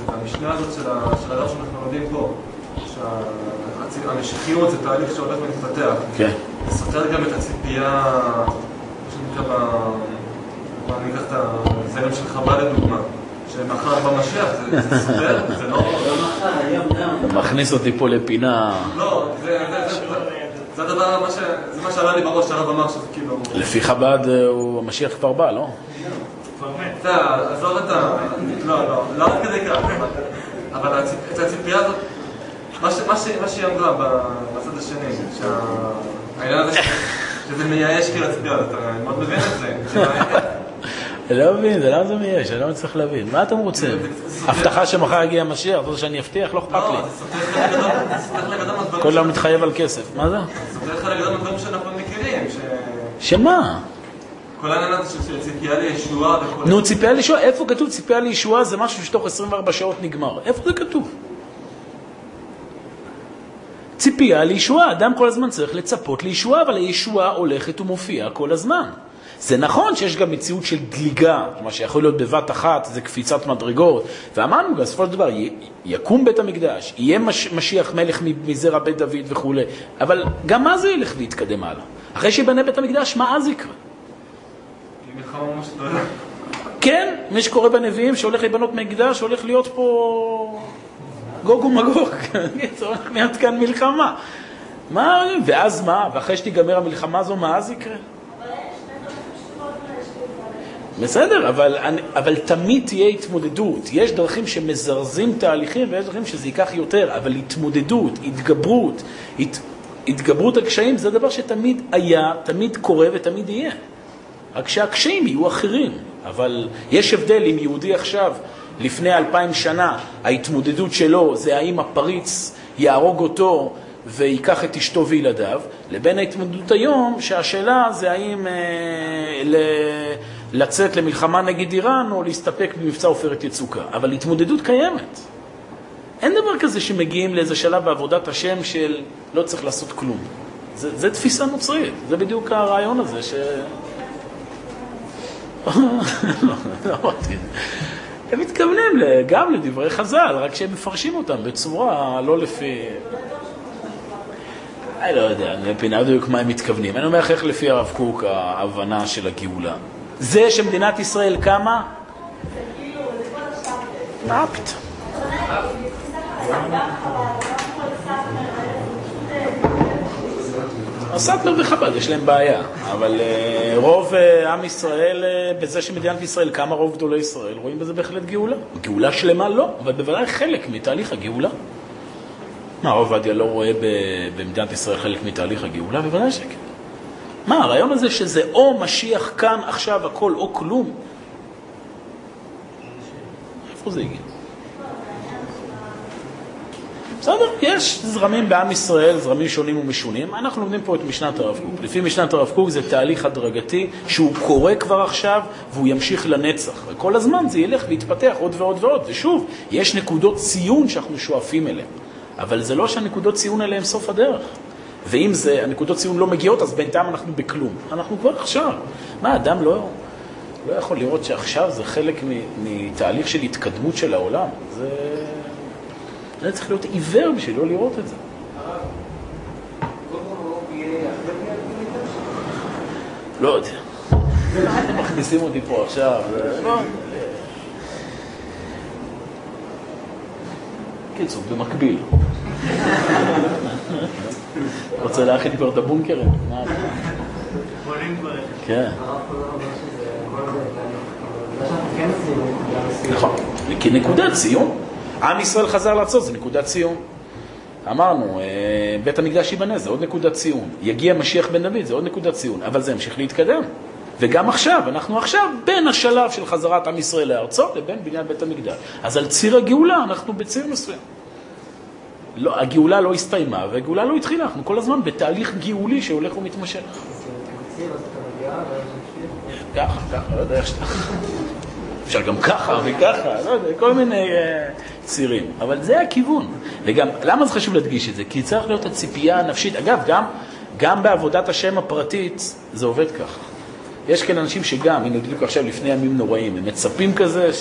המשנה הזאת של ה- של הרב שאנחנו לומדים פה, שהמשיחיות זה תהליך שהולך ומתפתח. כן. זה סותר גם את הציפייה, מה שנקרא, בוא ניקח את הזרם של חב"ד לדוגמה, שמחר במשיח, זה זה סותר, זה לא... לא מחר, היום גם. אתה מכניס אותי פה לפינה, לא, זה- זה- מה ש- זה מה שעלה לי בראש, שהרב אמר שזה כאילו... לפי חב"ד אה, הוא, המשיח כבר בא, לא? אתה יודע, עזוב את ה... לא, לא, לא עד כדי כך. אבל את הציפייה הזאת, מה שהיא אמרה בצד השני, שהעניין הזה שזה מייאש כאילו הציפייה הזאת, אני מאוד מבין את זה. אני לא מבין, זה למה זה מייאש? אני לא מצליח להבין. מה אתם רוצים? הבטחה שמחר יגיע המשיח, אתה רוצה שאני אבטיח? לא אכפת לי. לא, כל היום מתחייב על כסף. מה זה? זה סותר חלק גדול מהדברים שאנחנו מכירים, שמה? כל העניין הזה של- של ציפייה לישועה וכל... נו, ציפייה לישועה, איפה כתוב ציפייה לישועה זה משהו שתוך 24 שעות נגמר? איפה זה כתוב? ציפייה לישועה, אדם כל הזמן צריך לצפות לישועה, אבל הישועה הולכת ומופיעה כל הזמן. זה נכון שיש גם מציאות של דליגה, מה שיכול להיות בבת אחת, זה קפיצת מדרגות, ואמרנו גם, בסופו של דבר, יקום בית המקדש, יהיה מש, משיח מלך מזרע בית דוד וכולי, אבל גם אז זה ילך ויתקדם הלאה. אחרי שיבנה בית המקדש, מה אז יקרה? כן, מי שקורא בנביאים שהולך להיבנות מקדש, הולך להיות פה גוג ומגוג, הולך להיות כאן מלחמה. מה, ואז מה? ואחרי שתיגמר המלחמה הזו, מה אז יקרה? בסדר, אבל, אבל תמיד תהיה התמודדות. יש דרכים שמזרזים תהליכים ויש דרכים שזה ייקח יותר, אבל התמודדות, התגברות, הת, התגברות על קשיים זה דבר שתמיד היה, תמיד קורה ותמיד יהיה. רק שהקשיים יהיו אחרים. אבל יש הבדל אם יהודי עכשיו, לפני אלפיים שנה, ההתמודדות שלו זה האם הפריץ יהרוג אותו ויקח את אשתו וילדיו, לבין ההתמודדות היום, שהשאלה זה האם אה, ל, לצאת למלחמה נגד איראן או להסתפק במבצע עופרת יצוקה. אבל התמודדות קיימת. אין דבר כזה שמגיעים לאיזה שלב בעבודת השם של לא צריך לעשות כלום. זה, זה תפיסה נוצרית, זה בדיוק הרעיון הזה ש... לא אמרתי. הם מתכוונים גם לדברי חז"ל, רק שהם מפרשים אותם בצורה לא לפי... אני לא יודע, אני מבינה בדיוק מה הם מתכוונים. אני אומר לך איך לפי הרב קוק ההבנה של הגאולה. זה שמדינת ישראל קמה, מה פתאום? הסאטמר וחב"ד יש להם בעיה, אבל אה, רוב אה, עם ישראל, אה, בזה שמדינת ישראל קמה, רוב גדולי ישראל, רואים בזה בהחלט גאולה. גאולה שלמה לא, אבל בוודאי חלק מתהליך הגאולה. מה, עובדיה לא רואה במדינת ישראל חלק מתהליך הגאולה? בוודאי שכן. מה, הרעיון הזה שזה או משיח כאן, עכשיו, הכל, או כלום? איפה זה הגיע? בסדר, יש זרמים בעם ישראל, זרמים שונים ומשונים. אנחנו לומדים פה את משנת הרב קוק. לפי משנת הרב קוק זה תהליך הדרגתי שהוא קורה כבר עכשיו והוא ימשיך לנצח. וכל הזמן זה ילך ויתפתח עוד ועוד ועוד. ושוב, יש נקודות ציון שאנחנו שואפים אליהן. אבל זה לא שהנקודות ציון האלה הם סוף הדרך. ואם זה, הנקודות ציון לא מגיעות, אז בינתיים אנחנו בכלום. אנחנו כבר עכשיו. מה, אדם לא, לא יכול לראות שעכשיו זה חלק מתהליך של התקדמות של העולם? זה... זה צריך להיות עיוור בשביל לא לראות את זה. לא יודע. מכניסים אותי פה עכשיו? קיצור, במקביל. רוצה להכין כבר את הבונקרים? כן. נכון, כנקודת ציון. עם ישראל חזר לארצו, זה נקודת ציון. אמרנו, אה, בית המקדש ייבנה, זה עוד נקודת ציון. יגיע משיח בן דוד, זה עוד נקודת ציון. אבל זה ימשיך להתקדם. וגם עכשיו, אנחנו עכשיו בין השלב של חזרת עם ישראל לארצו לבין בניין בית המקדש. אז על ציר הגאולה אנחנו בציר מסוים. לא, הגאולה לא הסתיימה והגאולה לא התחילה, אנחנו כל הזמן בתהליך גאולי שהולך ומתמשך. ככה, ככה, לא יודע איך שאתה... אפשר גם ככה וככה, לא יודע, כל מיני uh, צירים. אבל זה הכיוון. וגם, למה זה חשוב להדגיש את זה? כי צריך להיות הציפייה הנפשית. אגב, גם, גם בעבודת השם הפרטית זה עובד ככה. יש כאן אנשים שגם, הנה בדיוק עכשיו לפני ימים נוראים, הם מצפים כזה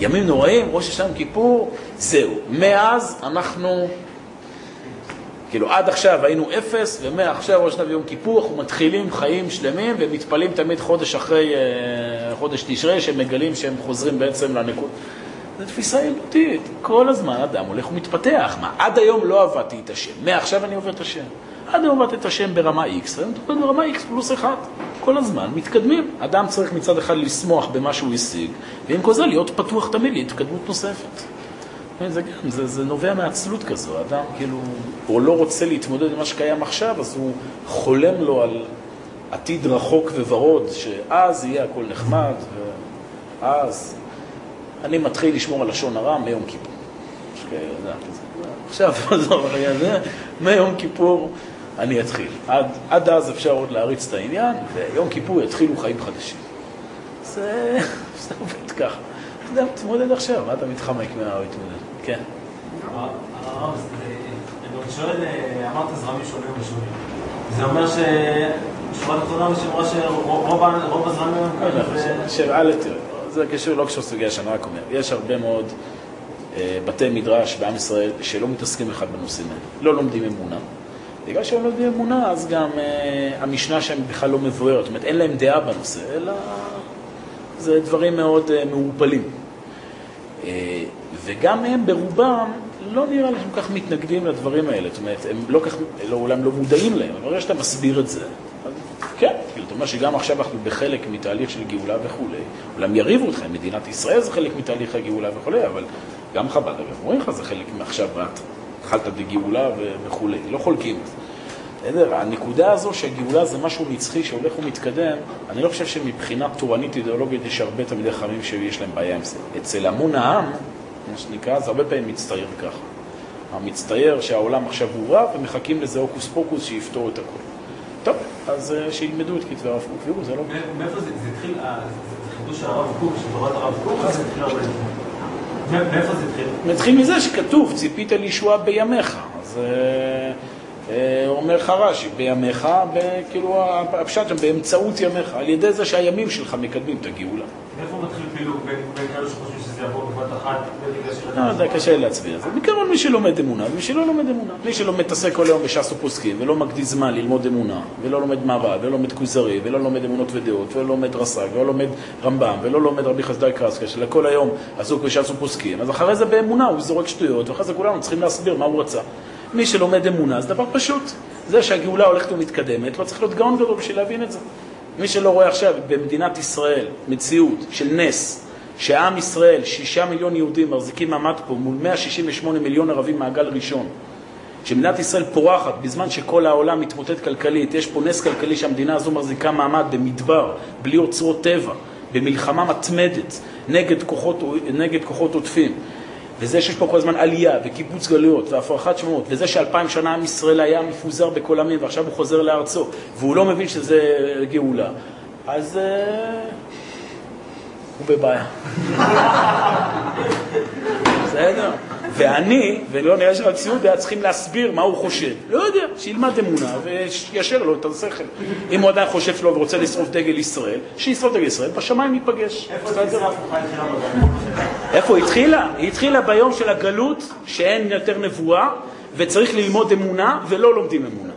שימים נוראים, ראש השם כיפור, זהו. מאז אנחנו, כאילו עד עכשיו היינו אפס, ומעכשיו ראש השנה ויום כיפור אנחנו מתחילים חיים שלמים ומתפלאים תמיד חודש אחרי אה, חודש תשרי, שהם מגלים שהם חוזרים בעצם לנקוד. זו תפיסה ילדותית, כל הזמן אדם הולך ומתפתח. מה, עד היום לא עבדתי את השם, מעכשיו אני עובד את השם. עד היום עבדתי את השם ברמה X, ואני מטפל ברמה X פלוס 1. כל הזמן מתקדמים. אדם צריך מצד אחד לשמוח במה שהוא השיג, ועם כל זה להיות פתוח תמיד להתקדמות נוספת. זה, גם, זה, זה נובע מעצלות כזו, אדם כאילו, הוא לא רוצה להתמודד עם מה שקיים עכשיו, אז הוא חולם לו על עתיד רחוק וורוד, שאז יהיה הכל נחמד, ואז אני מתחיל לשמור על לשון הרע מיום כיפור. עכשיו, עזוב, מיום כיפור אני אתחיל. עד, עד אז אפשר עוד להריץ את העניין, ויום כיפור יתחילו חיים חדשים. זה, זה עובד ככה. אתה יודע, תתמודד עכשיו, מה אתה מתחמק מההתמודד? כן. הרב, אני שואל, אמרת זרמים שונים ושונים. זה אומר ששורה התחתונה אמרה שרוב הזרמים. שא', תראה, זה קשור, לא קשור לסוגיה שאני רק אומר. יש הרבה מאוד אה, בתי מדרש בעם ישראל שלא מתעסקים אחד בנושאים האלה. לא לומדים אמונה. בגלל שהם לומדים אמונה, אז גם אה, המשנה שם בכלל לא מבוארת. זאת אומרת, אין להם דעה בנושא, אלא זה דברים מאוד אה, מעורפלים. אה, וגם הם ברובם לא נראה לי שהם כל כך מתנגדים לדברים האלה, זאת אומרת, הם לא כך, לא, אולי לא מודעים להם, אבל ברגע שאתה מסביר את זה, אז כן, כאילו, אתה אומר שגם עכשיו אנחנו בחלק מתהליך של גאולה וכולי, אולם יריבו אתכם, מדינת ישראל זה חלק מתהליך הגאולה וכולי, אבל גם חב"ד, אגב, אומרים לך זה חלק מעכשיו, ואת התחלת בגאולה וכולי, לא חולקים זה. בסדר? הנקודה הזו שהגאולה זה משהו נצחי שהולך ומתקדם, אני לא חושב שמבחינה תורנית אידיאולוגית יש הרבה תלמידי חכמים שיש להם בעיה עם זה. אצל המון העם, מה שנקרא, זה הרבה פעמים מצטייר ככה. המצטייר שהעולם עכשיו הוא רע ומחכים לזה הוקוס פוקוס שיפתור את הכול. טוב, אז אה, שילמדו את כתבי הרב קוק, זה לא... מאיפה זה התחיל, אה, זה חידוש הרב קוק, של תורת הרב קוק, מאיפה זה התחיל? זה התחיל מזה שכתוב, ציפית לישועה בימיך. אז אה, אומר לך רש"י, בימיך, כאילו הפשט שם, באמצעות ימיך, על ידי זה שהימים שלך מקדמים את הגאולה. מאיפה מתחיל פילוג בין כאלה שחושבים שזה יעבור בבת אחת, לא, זה קשה להצביע. זה בעיקרון מי שלומד אמונה ומי שלא לומד אמונה. מי שלא מתעסק כל היום בש"ס ופוסקים ולא מקדיש זמן ללמוד אמונה, ולא לומד מערב, ולא לומד כוזרי, ולא לומד אמונות ודעות, ולא לומד רס"ג, ולא לומד רמב"ם, ולא לומד רבי חסדאי קרסקה, שלכל היום עסוק בש"ס ופוסקים, אז אחרי זה באמונה הוא זורק שטויות, ואחרי זה כולנו צריכים להסביר מה הוא רצה. מי שלומד אמונה זה דבר פשוט. זה שהגאולה הולכת ומתקדמת, לא צריך להיות גאון גדול בשביל להבין את זה. מי שלא רואה עכשיו במדינת ישראל מציאות של נס, שעם ישראל, שישה מיליון יהודים מחזיקים מעמד פה מול 168 מיליון ערבים מעגל ראשון, שמדינת ישראל פורחת בזמן שכל העולם מתמוטט כלכלית, יש פה נס כלכלי שהמדינה הזו מחזיקה מעמד במדבר, בלי אוצרות טבע, במלחמה מתמדת נגד כוחות, נגד כוחות עוטפים. וזה שיש פה כל הזמן עלייה וקיבוץ גלויות והפרחת שמות, וזה שאלפיים שנה עם ישראל היה מפוזר בכל עמים ועכשיו הוא חוזר לארצו, והוא לא מבין שזה גאולה, אז uh, הוא בבעיה. בסדר? ואני, ולא נראה שרב ציודה, צריכים להסביר מה הוא חושב. לא יודע, שילמד אמונה וישר לו את השכל. אם הוא עדיין חושב שלא ורוצה לשרוף דגל ישראל, שישרוף דגל ישראל, בשמיים ייפגש. איפה היא התחילה? היא התחילה ביום של הגלות, שאין יותר נבואה, וצריך ללמוד אמונה, ולא לומדים אמונה.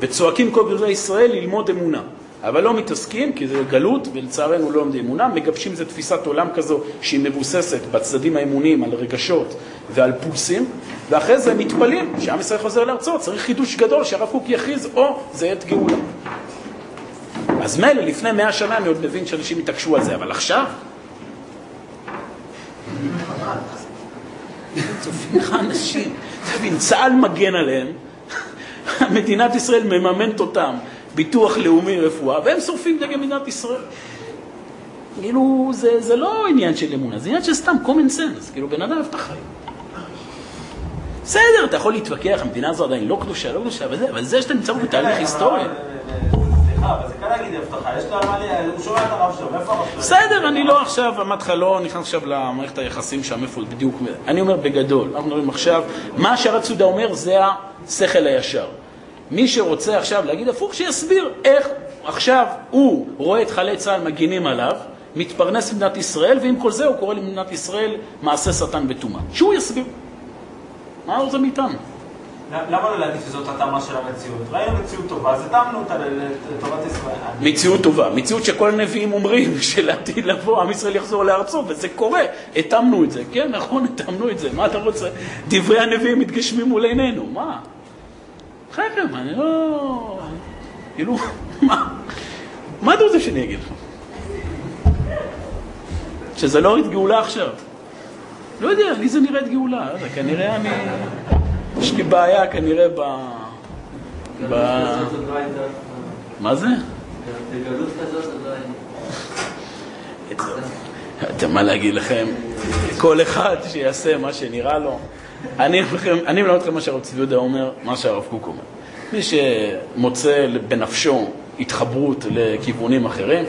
וצועקים כל גדולי ישראל ללמוד אמונה. אבל לא מתעסקים, כי זה גלות, ולצערנו לא לומדים אמונה, מגבשים איזו תפיסת עולם כזו שהיא מבוססת בצדדים האמוניים על רגשות ועל פולסים, ואחרי זה מתפלאים שעם ישראל חוזר לארצו, צריך חידוש גדול שהרב קוק יכריז, או זה עת גאולה. אז מילא, לפני מאה שנה אני עוד מבין שאנשים התעקשו על זה, אבל עכשיו? צופים לך אנשים, תבין, צה"ל מגן עליהם, מדינת ישראל מממנת אותם, ביטוח לאומי, רפואה, והם שורפים דגל מדינת ישראל. כאילו, זה, זה לא עניין של אמונה, זה עניין של סתם common sense. כאילו, בן אדם אוהב את החיים. בסדר, אתה יכול להתווכח, המדינה הזו עדיין לא קדושה, לא קדושה, וזה, אבל זה שאתה נמצא בתהליך היסטורי. בסדר, אני לא עכשיו, אמרתי לך, לא נכנס עכשיו למערכת היחסים שם, איפה בדיוק, אני אומר בגדול, אנחנו מדברים עכשיו, מה שהרב צודה אומר זה השכל הישר. מי שרוצה עכשיו להגיד הפוך, שיסביר איך עכשיו הוא רואה את חיילי צה"ל מגינים עליו, מתפרנס במדינת ישראל, ועם כל זה הוא קורא למדינת ישראל מעשה שטן וטומאה. שהוא יסביר. מה הוא זה מאיתנו? למה לא להגיד שזאת התאמה של המציאות? ראינו מציאות טובה, אז התאמנו אותה לטובת ישראל. מציאות טובה, מציאות שכל הנביאים אומרים שלעתיד לבוא עם ישראל יחזור לארצו, וזה קורה, התאמנו את זה, כן, נכון, התאמנו את זה, מה אתה רוצה? דברי הנביאים מתגשמים מול עינינו, מה? חייכם, אני לא... כאילו, מה? מה אתה רוצה שאני אגיד לך? שזה לא רת גאולה עכשיו. לא יודע, לי זה נראית גאולה, לא יודע, כנראה אני... יש לי בעיה כנראה ב... ב... לא. מה זה? לא. אתה מה להגיד לכם, כל אחד שיעשה מה שנראה לו. אני אני מלמד אתכם מה שהרב צבי יהודה אומר, מה שהרב קוק אומר. מי שמוצא בנפשו התחברות לכיוונים אחרים,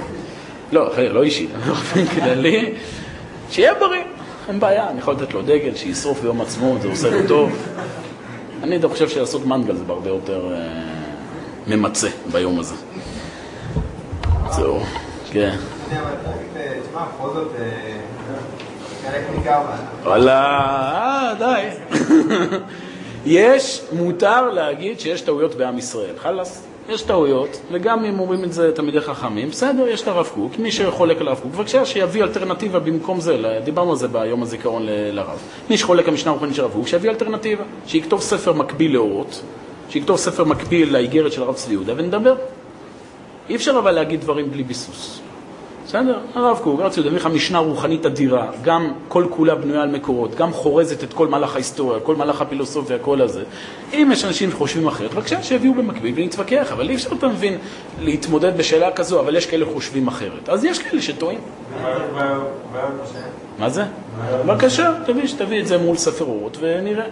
לא, אחר, לא אישי, באופן כללי, שיהיה בריא, אין בעיה, אני יכול לתת לו דגל, שישרוף ביום עצמאות, זה עושה לו טוב. אני דווקא חושב שלעשות מנגל זה הרבה יותר אה, ממצה ביום הזה. זהו, כן. וואלה, אה, די. יש, מותר להגיד שיש טעויות בעם ישראל. חלאס, יש טעויות, וגם אם אומרים את זה תלמידי חכמים, בסדר, יש את הרב קוק, מי שחולק על הרב קוק, בבקשה שיביא אלטרנטיבה במקום זה, דיברנו על זה ביום הזיכרון לרב. מי שחולק על המשנה הרוחנית של הרב קוק, שיביא אלטרנטיבה, שיכתוב ספר מקביל לאורות, שיכתוב ספר מקביל לאיגרת של הרב צבי יהודה, ונדבר. אי אפשר אבל להגיד דברים בלי ביסוס. בסדר? הרב קוק, הרב ציודה, לך משנה רוחנית אדירה, גם כל כולה בנויה על מקורות, גם חורזת את כל מהלך ההיסטוריה, כל מהלך הפילוסופיה, כל הזה. אם יש אנשים שחושבים אחרת, בבקשה שיביאו במקביל ונתווכח, אבל אי אפשר, אתה מבין, להתמודד בשאלה כזו, אבל יש כאלה חושבים אחרת. אז יש כאלה שטועים. מה זה? בבקשה, תביא, שתביא את זה מול ספר אורות ונראה.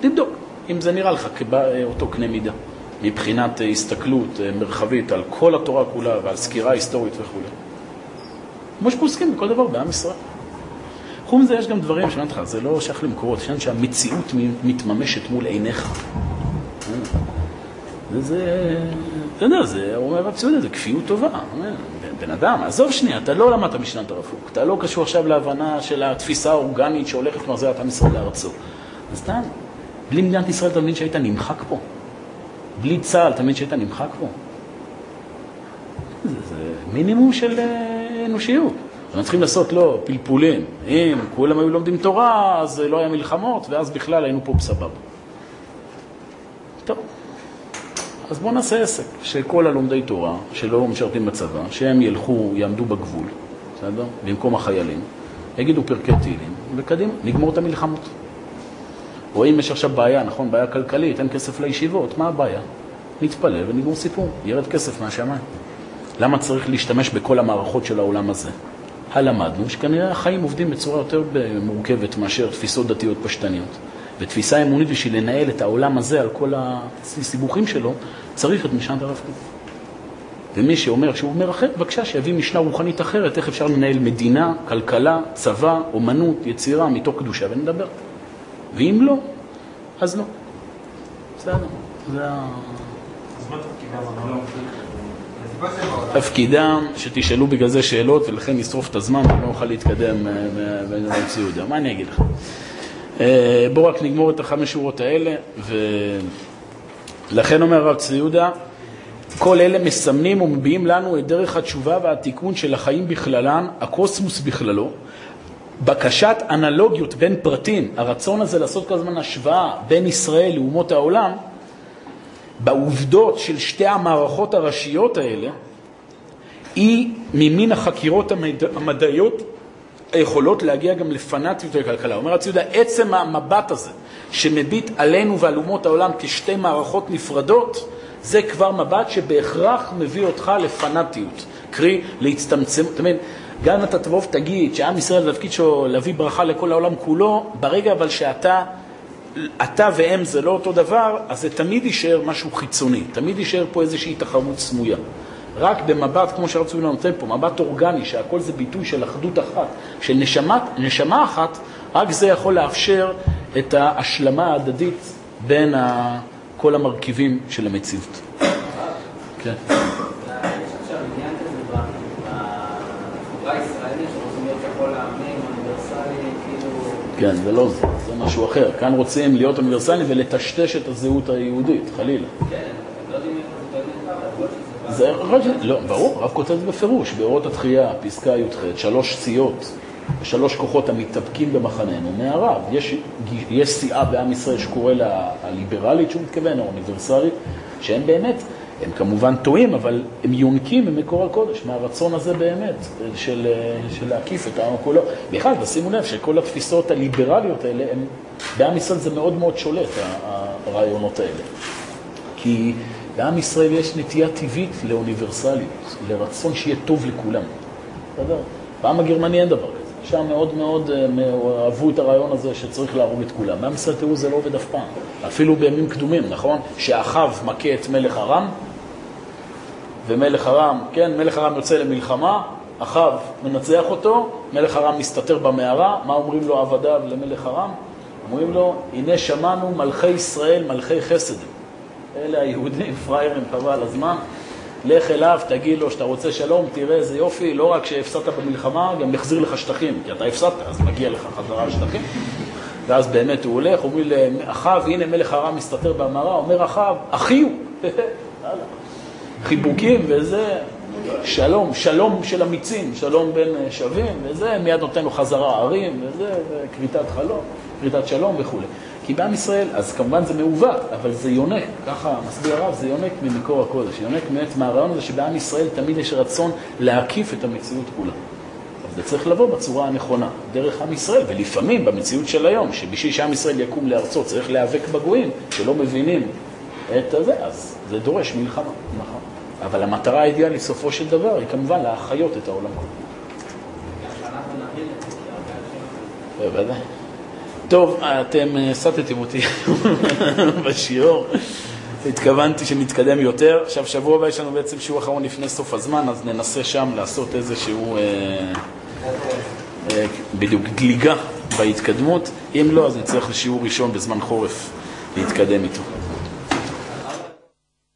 תבדוק, אם זה נראה לך כאותו קנה מידה, מבחינת אה, הסתכלות אה, מרחבית על כל התורה כולה ועל סקירה היסטורית וכו'. כמו שפוסקים בכל דבר בעם ישראל. חוץ מזה יש גם דברים שאני אומר לך, זה לא שייך למקורות, יש שהמציאות מתממשת מול עיניך. אה, זה, זה, אתה יודע, זה, הוא אומר ציודה, זה כפיות טובה. בן- אדם, עזוב שנייה, אתה לא למדת משנת הרב קוק, אתה לא קשור עכשיו להבנה של התפיסה האורגנית שהולכת ומחזירת עם ישראל לארצו. אז סתם, בלי מדינת ישראל אתה מבין שהיית נמחק פה? בלי צה"ל מבין שהיית נמחק פה? זה, זה מינימום של אה, אנושיות. אנחנו צריכים לעשות, לא, פלפולים. אם כולם היו לומדים תורה, אז לא היה מלחמות, ואז בכלל היינו פה בסבבה. אז בואו נעשה עסק, שכל הלומדי תורה שלא משרתים בצבא, שהם ילכו, יעמדו בגבול, בסדר? במקום החיילים, יגידו פרקי תהילים, וקדימה, נגמור את המלחמות. או אם יש עכשיו בעיה, נכון, בעיה כלכלית, אין כסף לישיבות, מה הבעיה? נתפלל ונגמור סיפור, ירד כסף מהשמיים. למה צריך להשתמש בכל המערכות של העולם הזה? הלמדנו שכנראה החיים עובדים בצורה יותר מורכבת מאשר תפיסות דתיות פשטניות. ותפיסה אמונית בשביל לנהל את העולם הזה על כל הסיבוכים שלו, צריך את משנת הרב קוק. ומי שאומר שהוא אומר אחרת, בבקשה שיביא משנה רוחנית אחרת, איך אפשר לנהל מדינה, כלכלה, צבא, אומנות, יצירה, מתוך קדושה, ונדבר. ואם לא, אז לא. בסדר, זה ה... אז מה תפקידם? לא. תפקידם שתשאלו בגלל זה שאלות ולכן נשרוף את הזמן ולא נוכל להתקדם אה, ציודה. מה אני אגיד לך? אה, בואו רק נגמור את החמש שורות האלה, ולכן אומר הרב צבי יהודה, כל אלה מסמנים ומביעים לנו את דרך התשובה והתיקון של החיים בכללם, הקוסמוס בכללו. בקשת אנלוגיות בין פרטים, הרצון הזה לעשות כל הזמן השוואה בין ישראל לאומות העולם, בעובדות של שתי המערכות הראשיות האלה, היא ממין החקירות המד... המדעיות יכולות להגיע גם לפנאטיות לכלכלה. אומר רצי יהודה, עצם המבט הזה, שמביט עלינו ועל אומות העולם כשתי מערכות נפרדות, זה כבר מבט שבהכרח מביא אותך לפנאטיות, קרי להצטמצם, אתה מבין, גם אם אתה תבוא ותגיד שעם ישראל, התפקיד שלו להביא ברכה לכל העולם כולו, ברגע אבל שאתה, אתה והם זה לא אותו דבר, אז זה תמיד יישאר משהו חיצוני, תמיד יישאר פה איזושהי תחרות סמויה. רק במבט, כמו שרצוי נותן פה, מבט אורגני, שהכל זה ביטוי של אחדות אחת, של נשמת, נשמה אחת, רק זה יכול לאפשר את ההשלמה ההדדית בין ה, כל המרכיבים של המציאות. כן. יש עכשיו עניין כזה בחברה הישראלית, שרוצים להיות ככל העמים, אוניברסלי, כאילו... כן, זה לא זה, זה משהו אחר. כאן רוצים להיות אוניברסליים ולטשטש את הזהות היהודית, חלילה. כן, לא יודעים זה לא, ברור, הרב כותב בפירוש, באורות התחייה, פסקה י"ח, שלוש סיעות, שלוש כוחות המתאבקים במחננו מהרב. יש סיעה בעם ישראל שקורא לה הליברלית, שהוא מתכוון, האוניברסלית, שהם באמת, הם כמובן טועים, אבל הם יונקים ממקור הקודש, מהרצון הזה באמת, של, של להקיף את העם כולו. בכלל, תשימו לב שכל התפיסות הליברליות האלה, הם, בעם ישראל זה מאוד מאוד שולט, הרעיונות האלה. כי לעם ישראל יש נטייה טבעית לאוניברסליות, לרצון שיהיה טוב לכולם. בסדר? בעם הגרמני אין דבר כזה. שם מאוד מאוד אה, אהבו את הרעיון הזה שצריך להרוג את כולם. בעם ישראל, תראו, זה לא עובד אף פעם. אפילו בימים קדומים, נכון? שאחיו מכה את מלך ארם, ומלך ארם, כן, מלך ארם יוצא למלחמה, אחיו מנצח אותו, מלך ארם מסתתר במערה, מה אומרים לו עבדיו למלך ארם? אומרים לו, הנה שמענו מלכי ישראל, מלכי חסד. אלה היהודים, פראיירים, חבל על הזמן. לך אליו, תגיד לו שאתה רוצה שלום, תראה איזה יופי, לא רק שהפסדת במלחמה, גם יחזיר לך שטחים, כי אתה הפסדת, אז מגיע לך חזרה שטחים. ואז באמת הוא הולך, אומרים לאחיו, הנה מלך ארם מסתתר במערה, אומר אחיו, אחי הוא. חיבוקים וזה, שלום, שלום של אמיצים, שלום בין אה, שווים, וזה, מיד נותן לו חזרה ערים, וזה, וכריתת חלום, כריתת שלום וכולי. כי בעם ישראל, אז כמובן זה מעוות, אבל זה יונק, ככה מסביר הרב, זה יונק ממקור הקודש, יונק באמת מהרעיון הזה שבעם ישראל תמיד יש רצון להקיף את המציאות כולה. אז זה צריך לבוא בצורה הנכונה, דרך עם ישראל, ולפעמים במציאות של היום, שבשביל שעם ישראל יקום לארצו צריך להיאבק בגויים, שלא מבינים את הזה, אז זה דורש מלחמה, נכון. אבל המטרה האידיאלית, סופו של דבר, היא כמובן להחיות את העולם כולו. בוודאי. טוב, אתם אה, סטתם אותי בשיעור. התכוונתי שנתקדם יותר. עכשיו, שבוע הבא יש לנו בעצם שיעור אחרון לפני סוף הזמן, אז ננסה שם לעשות איזשהו, אה, אה, בדיוק, דליגה בהתקדמות. אם לא, אז נצטרך לשיעור ראשון בזמן חורף להתקדם איתו.